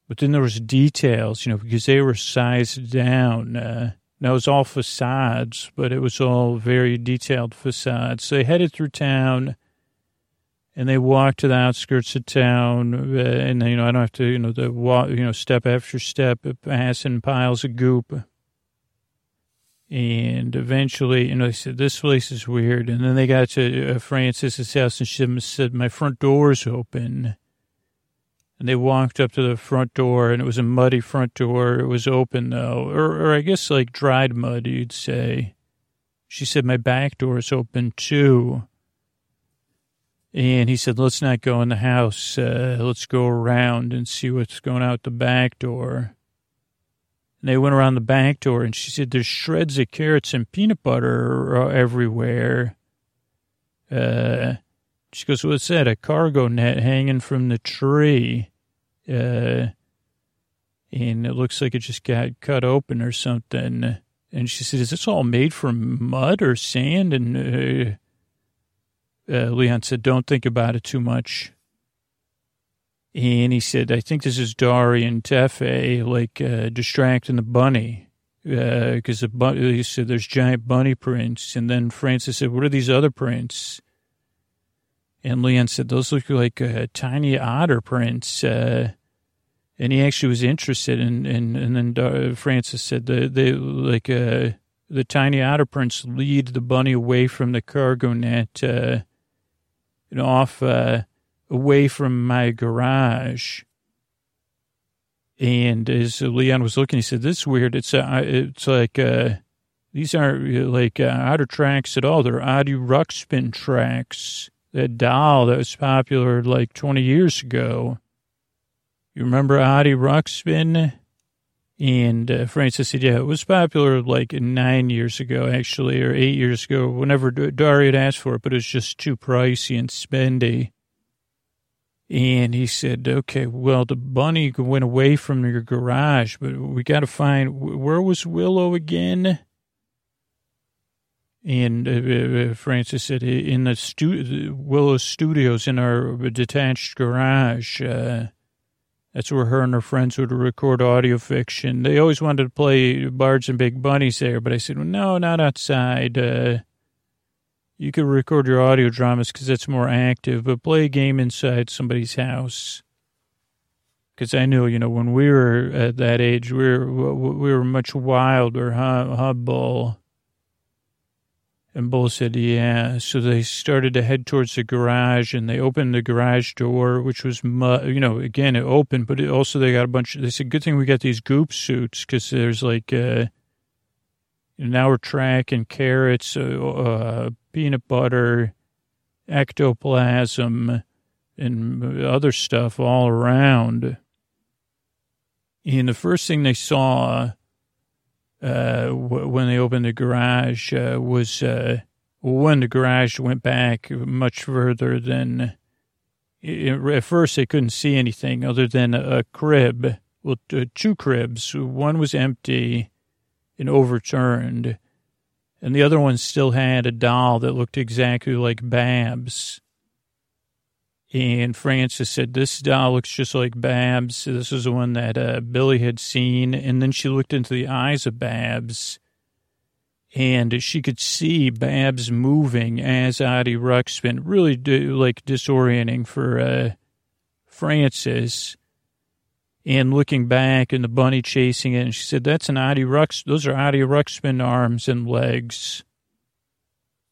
but then there was details, you know, because they were sized down. Uh, now it was all facades, but it was all very detailed facades. So they headed through town and they walked to the outskirts of town. Uh, and, you know, I don't have to, you know, the walk, you know, step after step, passing piles of goop. And eventually, you know, they said, this place is weird. And then they got to uh, Frances's house and she said, my front door's open. And they walked up to the front door and it was a muddy front door. It was open though, or, or I guess like dried mud, you'd say. She said, my back door is open too. And he said, let's not go in the house. Uh, let's go around and see what's going out the back door. And they went around the back door, and she said, There's shreds of carrots and peanut butter uh, everywhere. Uh, she goes, What's that? A cargo net hanging from the tree. Uh, and it looks like it just got cut open or something. And she said, Is this all made from mud or sand? And uh, Leon said, Don't think about it too much. And he said, I think this is Dari and Tefe, like, uh, distracting the bunny. Because uh, the he said there's giant bunny prints. And then Frances said, What are these other prints? And Leon said, Those look like uh, tiny otter prints. Uh, and he actually was interested in, in and then Dar- Frances said, the, they like, uh, the tiny otter prints lead the bunny away from the cargo net, uh, know, off, uh, away from my garage. And as Leon was looking, he said, "This is weird. It's uh, it's like uh, these aren't like uh, outer tracks at all. They're Audi Ruxpin tracks. That doll that was popular like 20 years ago. You remember Audi Ruxpin?" And uh, Frances said, "Yeah, it was popular like nine years ago, actually, or eight years ago. Whenever Dari had asked for it, but it was just too pricey and spendy." And he said, okay, well, the bunny went away from your garage, but we got to find, where was Willow again? And uh, uh Frances said, in the stu- Willow Studios in our detached garage. Uh, that's where her and her friends would record audio fiction. They always wanted to play Bards and Big Bunnies there, but I said, well, no, not outside. Uh, you could record your audio dramas because that's more active, but play a game inside somebody's house. Because I know, you know, when we were at that age, we were we were much wilder, Bull? And Bull said, yeah. So they started to head towards the garage, and they opened the garage door, which was, you know, again, it opened, but it also they got a bunch. They said, good thing we got these goop suits because there's like, uh, now we're tracking carrots, uh, uh, peanut butter, ectoplasm, and other stuff all around. And the first thing they saw w- when they opened the garage uh, was uh, when the garage went back much further than. It, at first, they couldn't see anything other than a, crib. Well, two cribs. One was empty and overturned and the other one still had a doll that looked exactly like Babs. And Frances said, This doll looks just like Babs. This is the one that uh, Billy had seen. And then she looked into the eyes of Babs, and she could see Babs moving as Addie Ruxpin, really do, like disorienting for uh, Frances and looking back and the bunny chasing it. And she said, that's an Audi Rux. Those are Audi Ruxpin arms and legs.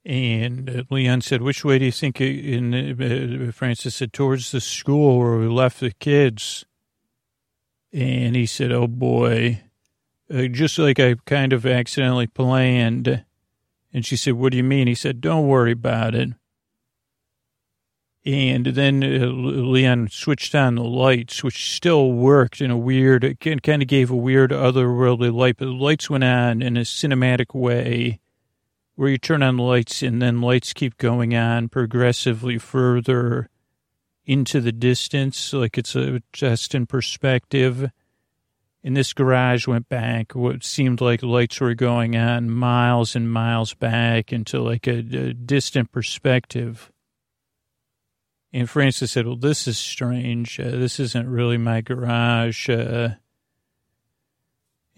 And Leon said, which way do you think? And uh, Frances said, towards the school where we left the kids. And he said, oh boy, uh, just like I kind of accidentally planned. And she said, what do you mean? He said, don't worry about it. And then uh, Leon switched on the lights, which still worked in a weird, it kind of gave a weird otherworldly light, but the lights went on in a cinematic way where you turn on the lights and then lights keep going on progressively further into the distance, like it's a just in perspective. And this garage went back, what seemed like lights were going on miles and miles back into like a, a distant perspective. And Frances said, well, this is strange. Uh, this isn't really my garage. Uh,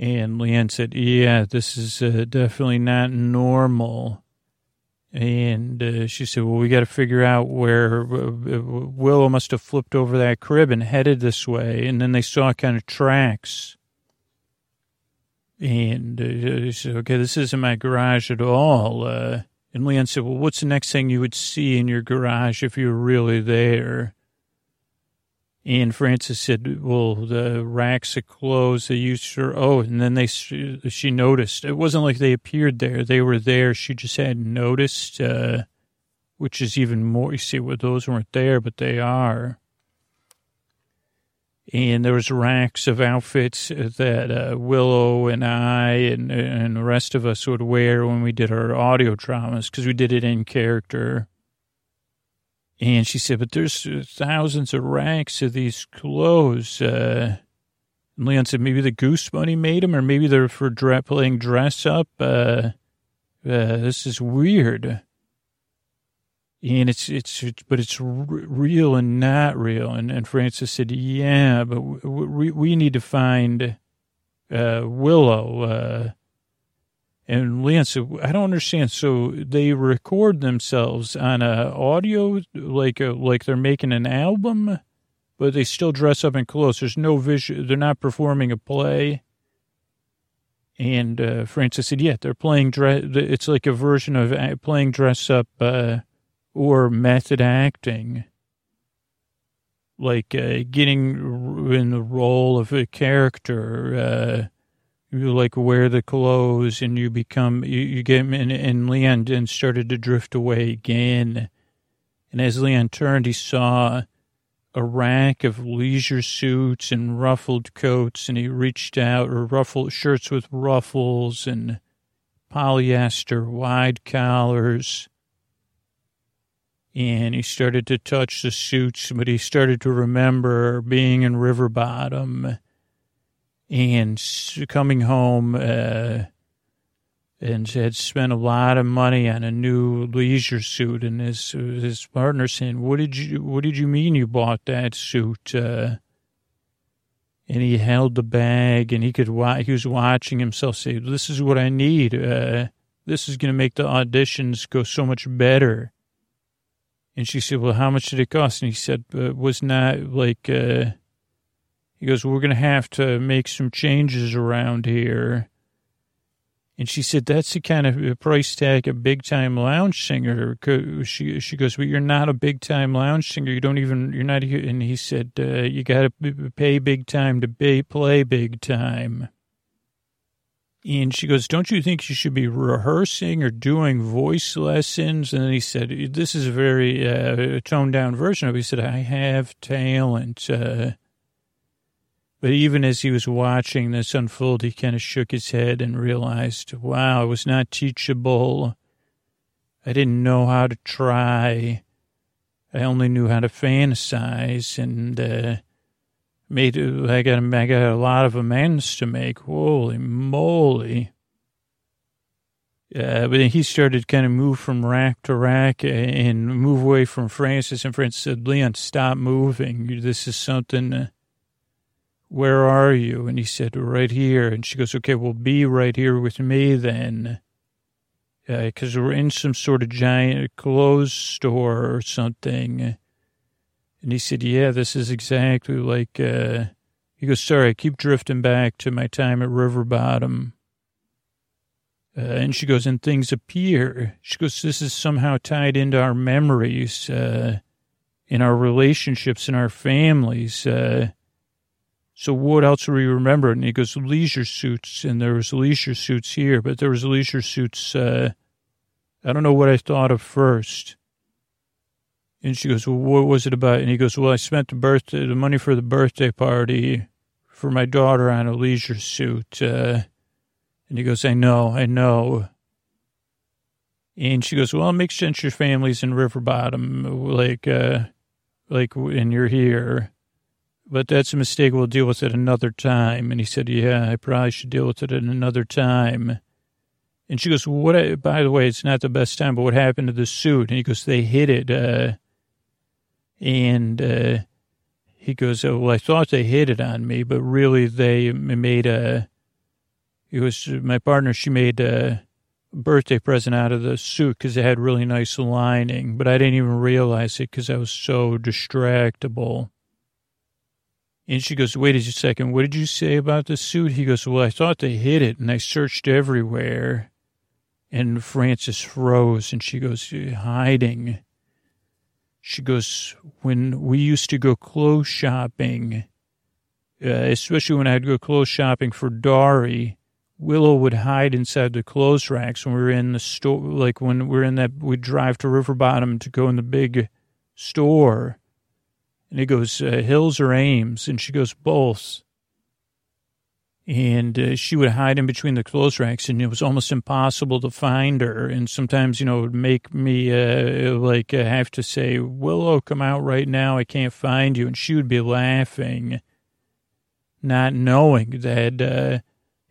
and Leanne said, yeah, this is uh, definitely not normal. And uh, she said, well, we got to figure out where uh, Willow must have flipped over that crib and headed this way. And then they saw kind of tracks. And uh, she said, okay, this isn't my garage at all. Uh, and Leon said, well, what's the next thing you would see in your garage if you were really there? And Frances said, well, the racks of clothes they used for, oh, and then they, she noticed. It wasn't like they appeared there. They were there. She just hadn't noticed, uh, which is even more, you see, well, those weren't there, but they are and there was racks of outfits that uh, Willow and I and and the rest of us would wear when we did our audio dramas because we did it in character. And she said, "But there's thousands of racks of these clothes." Uh, and Leon said, "Maybe the Goose bunny made them, or maybe they're for dre- playing dress up." Uh, uh this is weird and it's, it's, it's but it's r- real and not real. And, and Frances said, yeah, but we, we need to find, uh, Willow, uh, and Leon said, I don't understand. So they record themselves on a audio, like, a, like they're making an album, but they still dress up in clothes. There's no visual. They're not performing a play. And, uh, Frances said, yeah, they're playing dress. It's like a version of uh, playing dress up, uh, or method acting, like uh, getting in the role of a character. Uh, you like wear the clothes and you become you, you get in and Leon then started to drift away again. And as Leon turned, he saw a rack of leisure suits and ruffled coats, and he reached out, or ruffled shirts with ruffles and polyester wide collars and he started to touch the suits, but he started to remember being in River Bottom and coming home uh, and had spent a lot of money on a new leisure suit. And his his partner saying, "What did you What did you mean you bought that suit?" Uh, and he held the bag, and he could he was watching himself say, "This is what I need. Uh, this is going to make the auditions go so much better." And she said, well, how much did it cost? And he said, was not like, uh, he goes, we're going to have to make some changes around here. And she said, that's the kind of price tag a big time lounge singer. She, she goes, but you're not a big time lounge singer. You don't even, you're not, here. and he said, uh, you got to pay big time to pay, play big time. And she goes, Don't you think you should be rehearsing or doing voice lessons? And then he said, This is a very uh, toned down version of it. He said, I have talent. Uh, but even as he was watching this unfold, he kind of shook his head and realized, wow, I was not teachable. I didn't know how to try. I only knew how to fantasize. And, uh, made I got I got a lot of amends to make. Holy moly! Uh, but then he started kind of move from rack to rack and move away from Frances. And Frances said, "Leon, stop moving. This is something." Where are you? And he said, right here. And she goes, okay, well, be right here with me then. Because uh, we're in some sort of giant clothes store or something. And he said, yeah, this is exactly like, uh, he goes, sorry, I keep drifting back to my time at River Bottom. Uh, and she goes, and things appear. She goes, this is somehow tied into our memories, uh, in our relationships, in our families. Uh, so what else do we remember? And he goes, leisure suits. And there was leisure suits here, but there was leisure suits, uh, I don't know what I thought of first. And she goes, well, what was it about? And he goes, well, I spent the birthday, the money for the birthday party for my daughter on a leisure suit. Uh, and he goes, I know, I know. And she goes, well, it makes sense your family's in River Bottom, like, uh, like, and you're here. But that's a mistake. We'll deal with it another time. And he said, yeah, I probably should deal with it at another time. And she goes, what, by the way, it's not the best time, but what happened to the suit? And he goes, they hid it. Uh, and uh, he goes, oh, well, I thought they hid it on me, but really they made a, it was my partner, she made a birthday present out of the suit because it had really nice lining, but I didn't even realize it because I was so distractible. And she goes, wait a second, what did you say about the suit? He goes, well, I thought they hid it and I searched everywhere. And Frances froze and she goes, hiding. She goes, when we used to go clothes shopping, uh, especially when I'd go clothes shopping for Dory, Willow would hide inside the clothes racks when we were in the store. Like when we are in that, we'd drive to River Bottom to go in the big store. And he goes, uh, Hills or Ames? And she goes, both. And uh, she would hide in between the clothes racks and it was almost impossible to find her. And sometimes you know it would make me uh, like uh, have to say willow come out right now. I can't find you. And she would be laughing not knowing that uh,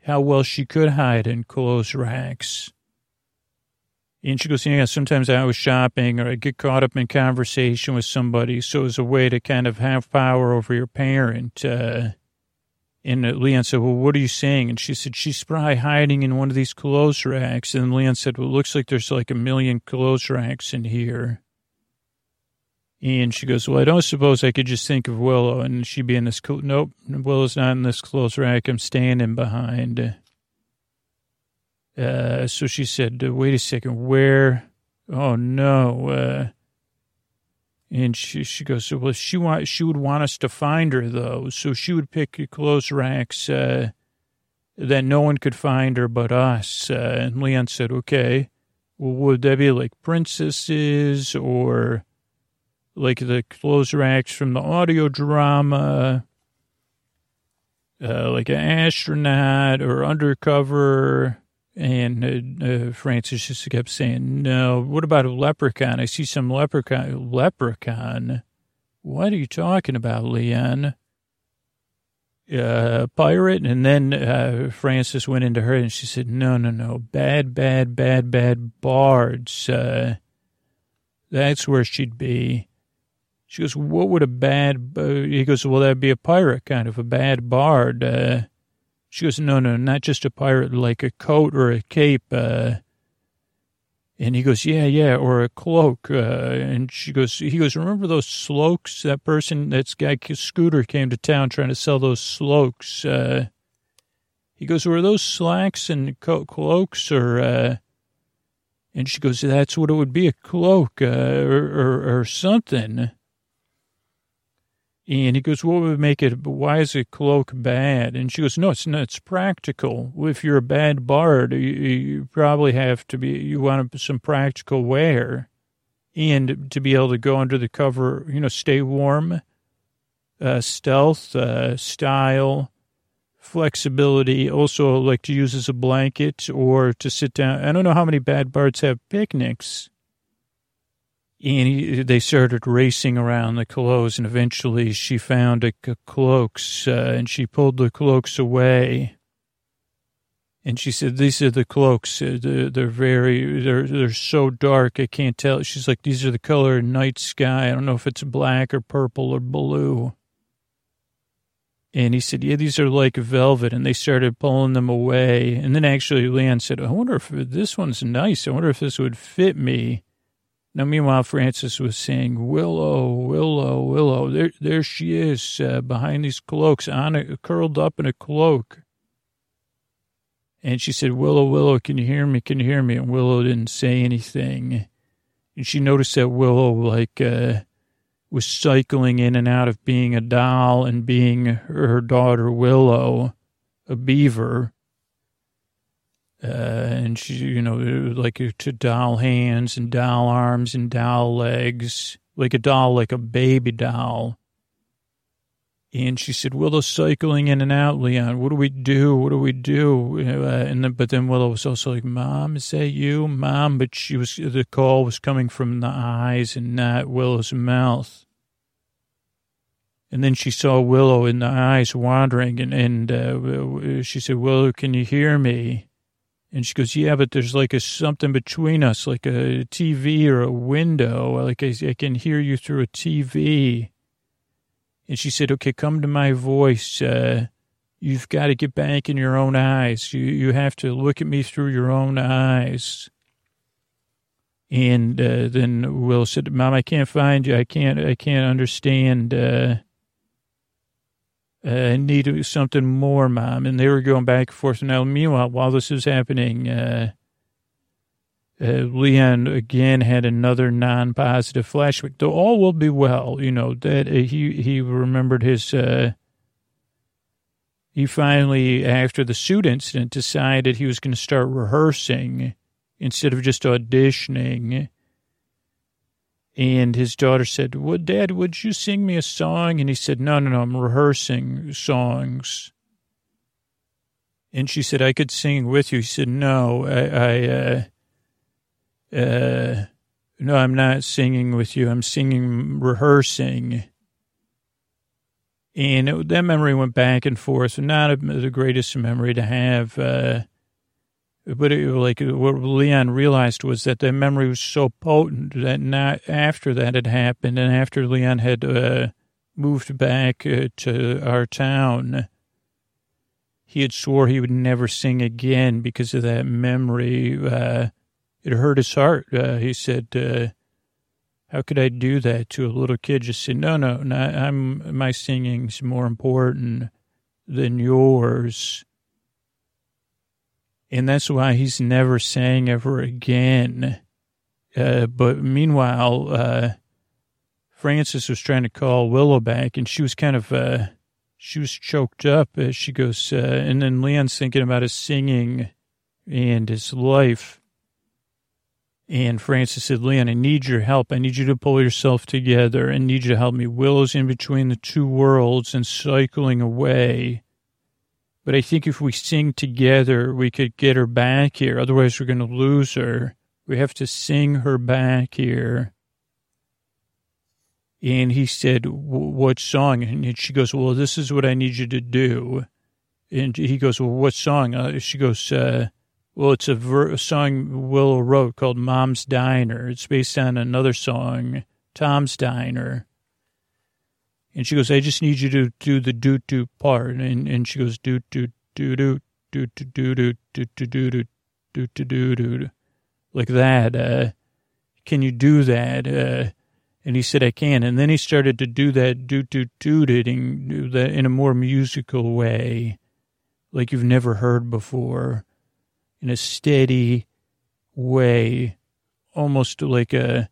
how well she could hide in clothes racks and she goes, yeah, sometimes I was shopping or I get caught up in conversation with somebody. So it's a way to kind of have power over your parent. Uh, and Leon said, well, what are you saying? And she said, she's probably hiding in one of these clothes racks. And Leon said, well, it looks like there's like a million clothes racks in here. And she goes, well, I don't suppose I could just think of Willow and she'd be in this, cl- nope, Willow's not in this clothes rack I'm standing behind. Uh, so she said, wait a second, where? Oh no, uh, and she, she goes, well, she want, she would want us to find her though. So she would pick clothes racks, uh, that no one could find her but us. Uh, and Leon said, okay, well, would that be like princesses or like the clothes racks from the audio drama? Uh, like an astronaut or undercover and uh, uh, Frances just kept saying, no, what about a leprechaun? I see some leprechaun. Leprechaun? What are you talking about, Leon? Uh, pirate? And then uh, Frances went into her and she said, no, no, no, bad, bad, bad, bad bards. Uh, that's where she'd be. She goes, what would a bad, uh, he goes, well, that'd be a pirate, kind of a bad bard. She goes, no, no, not just a pirate, like a coat or a cape. Uh, and he goes, yeah, yeah, or a cloak. Uh, and she goes, he goes, remember those slokes? That person, that guy Scooter came to town trying to sell those slokes. Uh, he goes, were those slacks and co- cloaks or, uh, and she goes, that's what it would be, a cloak, uh, or, or, or something. And he goes, what would make it, why is a cloak bad? And she goes, no, it's not, it's practical. If you're a bad bard, you, you probably have to be, you want some practical wear and to be able to go under the cover, you know, stay warm, uh, stealth, uh, style, flexibility, also like to use as a blanket or to sit down. I don't know how many bad bards have picnics and he, they started racing around the clothes, and eventually she found a, cloaks, uh, and she pulled the cloaks away. And she said, "These are the cloaks. Uh, they're, they're, very, they're they're so dark I can't tell." She's like, "These are the color of night sky. I don't know if it's black or purple or blue." And he said, "Yeah, these are like velvet." And they started pulling them away. And then actually, Leon said, "I wonder if this one's nice. I wonder if this would fit me." Now, meanwhile, Frances was saying, Willow, Willow, Willow. There, there she is, uh, behind these cloaks, on a, curled up in a cloak. And she said, Willow, Willow, can you hear me? Can you hear me? And Willow didn't say anything. And she noticed that Willow, like, uh, was cycling in and out of being a doll and being her daughter Willow, a beaver. Uh, and she, you know, like to doll hands and doll arms and doll legs. like a doll, like a baby doll. And she said, Willow's cycling in and out, Leon. What do we do? What do we do? Uh, and then, but then Willow was also like, Mom, is that you? Mom. But she was, the call was coming from the eyes and not Willow's mouth. And then she saw Willow in the eyes wandering and, and uh, she said, Willow, can you hear me? And she goes, yeah, but there's like a something between us, like a TV or a window. Like I, I can hear you through a TV. And she said, okay, come to my voice. Uh, you've got to get back in your own eyes. You, you have to look at me through your own eyes. And uh, then Will said, Mom, I can't find you. I can't, I can't understand. Uh, uh, need something more, Mom. And they were going back and forth. Now, meanwhile, while this is happening, uh, uh, Leon again had another non-positive flashback. Though all will be well, you know that uh, he he remembered his. Uh, he finally, after the suit incident, decided he was going to start rehearsing instead of just auditioning and his daughter said, well, Dad, would you sing me a song? And he said, No, no, no, I'm rehearsing songs. And she said, I could sing with you. He said, No, I, I uh, uh, no, I'm not singing with you. I'm singing, rehearsing. And it, that memory went back and forth. Not a, the greatest memory to have. Uh, but it, like what Leon realized was that the memory was so potent that not after that had happened, and after Leon had uh, moved back uh, to our town, he had swore he would never sing again because of that memory. Uh, it hurt his heart. Uh, he said, uh, "How could I do that to a little kid?" Just say, "No, no, no. I'm my singing's more important than yours." And that's why he's never sang ever again. Uh, but meanwhile, uh, Frances was trying to call Willow back, and she was kind of, uh, she was choked up. As she goes, uh, and then Leon's thinking about his singing and his life. And Frances said, Leon, I need your help. I need you to pull yourself together. I need you to help me. Willow's in between the two worlds and cycling away. But I think if we sing together, we could get her back here. Otherwise, we're going to lose her. We have to sing her back here. And he said, what song? And she goes, well, this is what I need you to do. And he goes, well, what song? Uh, she goes, uh, well, it's a, ver- a song Willow wrote called Mom's Diner. It's based on another song, Tom's Diner. And she goes, I just need you to do the do do part. And and she goes, do do do do do do do do do do do do do do do like that. Uh, can you do that? Uh, and he said, I can. And then he started to do that do do do do that in a more musical way, like you've never heard before, in a steady way, almost like a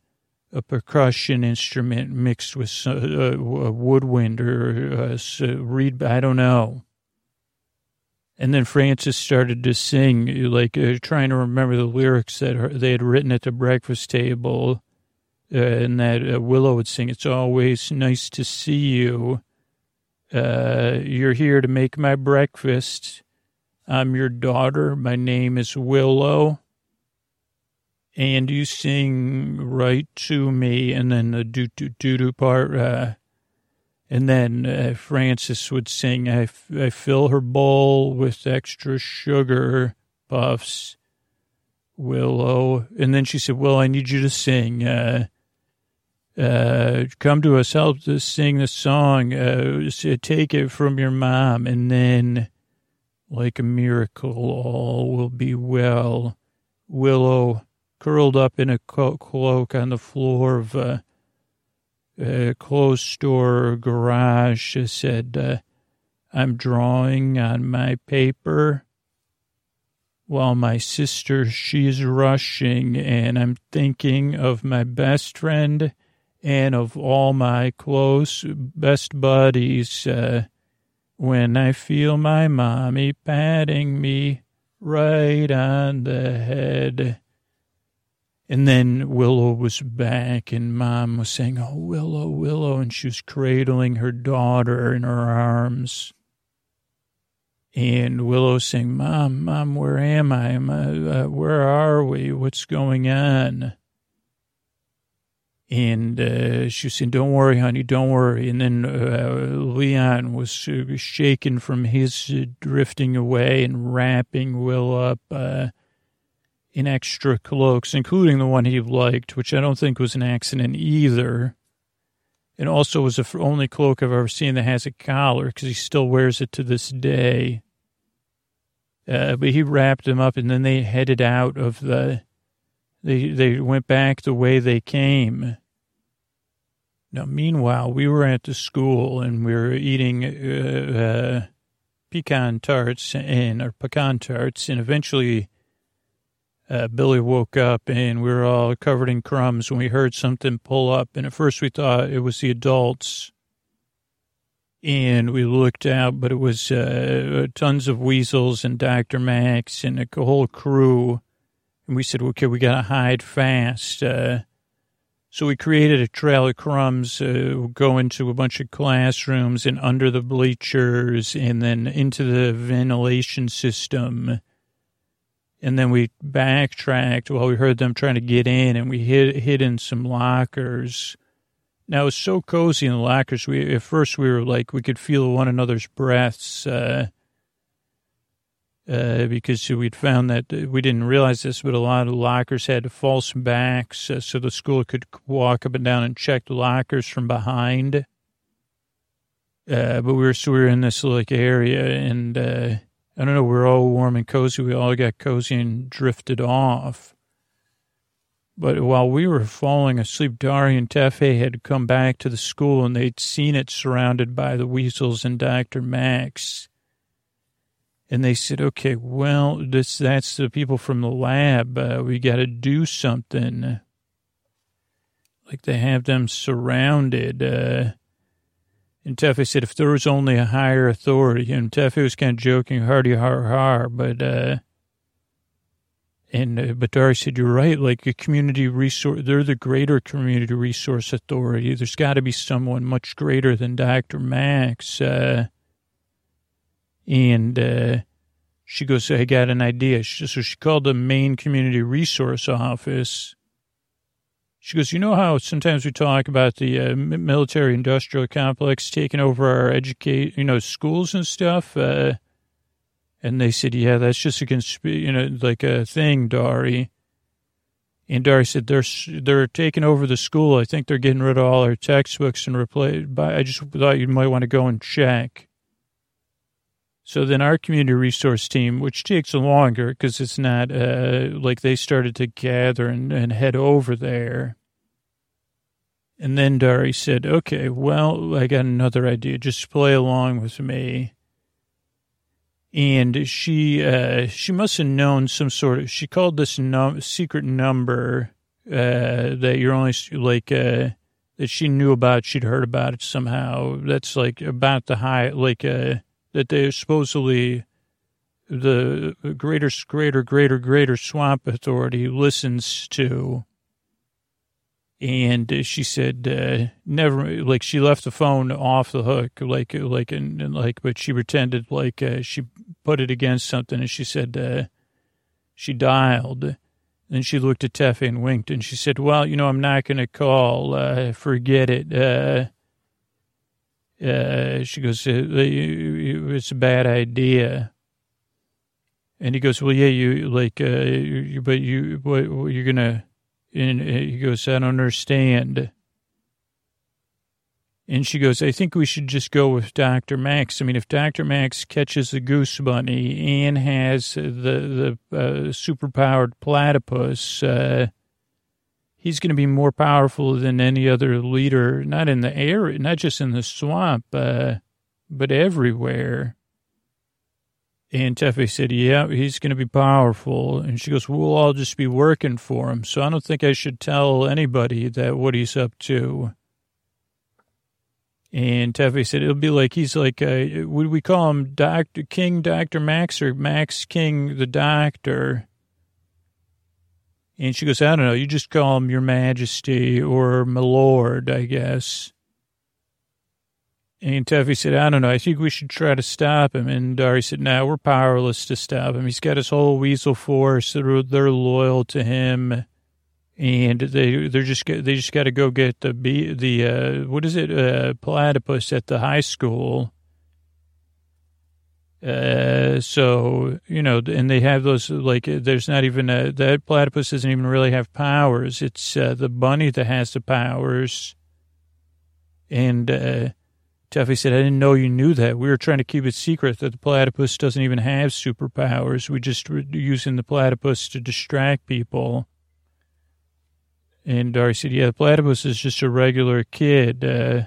a percussion instrument mixed with a, a woodwind or a, a reed. I don't know. And then Frances started to sing, like uh, trying to remember the lyrics that her, they had written at the breakfast table, uh, and that uh, Willow would sing. It's always nice to see you. Uh, you're here to make my breakfast. I'm your daughter. My name is Willow and you sing right to me, and then the do do do do part, uh, and then uh, Frances would sing, I, I fill her bowl with extra sugar puffs, Willow, and then she said, well, I need you to sing, uh, uh, come to us, help us sing the song, uh, take it from your mom, and then, like a miracle, all will be well. Willow, curled up in a cloak on the floor of a, a closed store garage, said, uh, I'm drawing on my paper while my sister, she's rushing, and I'm thinking of my best friend and of all my close best buddies. Uh, when I feel my mommy patting me right on the head. And then Willow was back, and mom was saying, Oh, Willow, Willow. And she was cradling her daughter in her arms. And Willow saying, Mom, Mom, where am I? Am I uh, where are we? What's going on? And uh, she was saying, Don't worry, honey, don't worry. And then uh, Leon was shaken from his uh, drifting away and wrapping Will up uh, in extra cloaks, including the one he liked, which I don't think was an accident either. And also was the only cloak I've ever seen that has a collar because he still wears it to this day. Uh, but he wrapped him up and then they headed out of the, they, they went back the way they came. Now, meanwhile, we were at the school and we were eating uh, uh, pecan tarts and or pecan tarts, and eventually uh, Billy woke up and we were all covered in crumbs when we heard something pull up. And at first we thought it was the adults. And we looked out, but it was uh, tons of weasels and Dr. Max and a whole crew. And we said, okay, we got to hide fast. Uh, so we created a trail of crumbs, uh, go into a bunch of classrooms and under the bleachers and then into the ventilation system and then we backtracked while we heard them trying to get in, and we hid, hid in some lockers. Now it was so cozy in the lockers. We at first we were like we could feel one another's breaths uh, uh, because we'd found that uh, we didn't realize this, but a lot of lockers had false backs, uh, so the school could walk up and down and check the lockers from behind. Uh, but we were so we were in this like area and uh, I don't know, we're all warm and cozy. We all got cozy and drifted off. But while we were falling asleep, Dari and Tefe had come back to the school and they'd seen it surrounded by the weasels and Dr. Max. And they said, okay, well, this, that's the people from the lab. Uh, we got to do something. Like they have them surrounded. Uh, and Tefe said, if there was only a higher authority, and Tefe was kind of joking, hardy har har, but, uh, and, uh, but Dari said, you're right, like a community resource, they're the greater community resource authority. There's got to be someone much greater than Dr. Max. Uh, and, uh, she goes, I got an idea. so she called the main community resource office she goes, you know how sometimes we talk about the uh, military industrial complex taking over our educate, you know, schools and stuff. Uh, and they said, yeah, that's just a consp- you know, like a thing, Dari. And Dari said, they're, they're taking over the school. I think they're getting rid of all our textbooks and replace, but I just thought you might want to go and check. So then our community resource team, which takes longer because it's not uh, like they started to gather and, and head over there. And then Dari said, okay, well, I got another idea. Just play along with me. And she, uh, she must have known some sort of, she called this num- secret number, uh, that you're only like, uh, that she knew about. She'd heard about it somehow. That's like about the high, like, uh, that they supposedly the greater, greater, greater, greater swamp authority listens to. And she said, uh, never, like she left the phone off the hook, like, like, and, and like, but she pretended like uh, she put it against something and she said, uh, she dialed. Then she looked at Tefe and winked and she said, well, you know, I'm not going to call, uh, forget it. Uh, uh, she goes, it's a bad idea. And he goes, well, yeah, you like, you, but you, what, you're gonna, and he goes, I don't understand. And she goes, I think we should just go with Dr. Max. I mean, if Dr. Max catches the goose bunny and has the, the uh, superpowered platypus, uh, he's going to be more powerful than any other leader, not in the air, not just in the swamp, uh, but everywhere. And Tefe said, yeah, he's going to be powerful. And she goes, we'll all just be working for him. So I don't think I should tell anybody that what he's up to. And Tefe said, it'll be like, he's like, uh, would we call him Dr. King Dr. Max or Max King the Doctor? And she goes, I don't know, you just call him your majesty or my lord, I guess. And Tuffy said, I don't know, I think we should try to stop him. And Dari said, no, we're powerless to stop him. He's got his whole weasel force. They're, they're loyal to him. And they, they're just, they just got to go get the, be the, uh, what is it, uh, platypus at the high school uh, so, you know, and they have those, like, there's not even a, that platypus doesn't even really have powers. It's uh, the bunny that has the powers. And uh, Tuffy said, I didn't know you knew that. We were trying to keep it secret that the platypus doesn't even have superpowers. We just were using the platypus to distract people. And Dari said, yeah, the platypus is just a regular kid. Uh,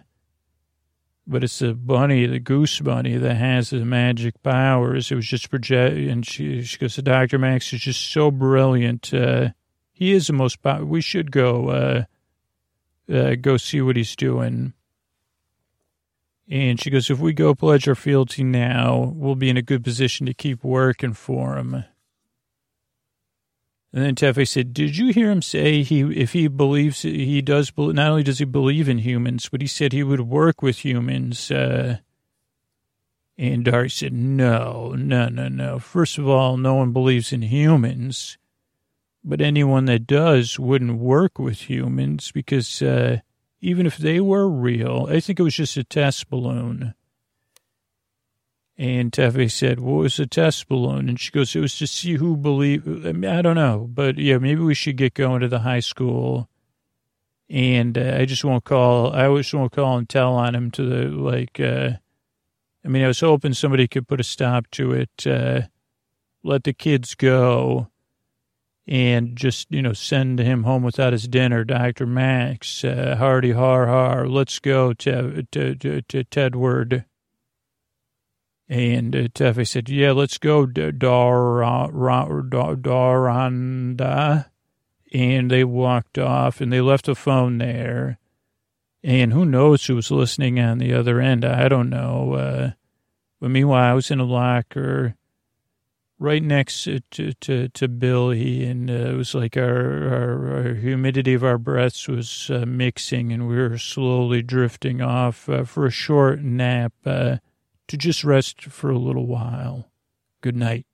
but it's the bunny, the goose bunny, that has the magic powers. It was just project, and she, she goes, Dr. Max is just so brilliant. Uh, he is the most, we should go, uh, uh, go see what he's doing. And she goes, if we go pledge our fealty now, we'll be in a good position to keep working for him. And then Tefe said, "Did you hear him say he if he believes he does not only does he believe in humans, but he said he would work with humans." Uh, and Dari said, "No, no, no, no. First of all, no one believes in humans, but anyone that does wouldn't work with humans because uh, even if they were real, I think it was just a test balloon." And Tefe said, what was a test balloon? And she goes, it was to see who believed. I, don't know, but yeah, maybe we should get going to the high school. And uh, I just won't call, I just won't call and tell on him to the, like, uh, I mean, I was hoping somebody could put a stop to it, uh, let the kids go and just, you know, send him home without his dinner. Dr. Max, uh, hardy har har, let's go to, to, to, to Tedward. And uh, Tefe said, yeah, let's go, Daranda. And they walked off and they left the phone there. And who knows who was listening on the other end? I don't know. Uh, but meanwhile, I was in a locker right next to, to, to Billy, and uh, it was like our, our, our, humidity of our breaths was uh, mixing, and we were slowly drifting off uh, for a short nap. Uh, to just rest for a little while. Good night.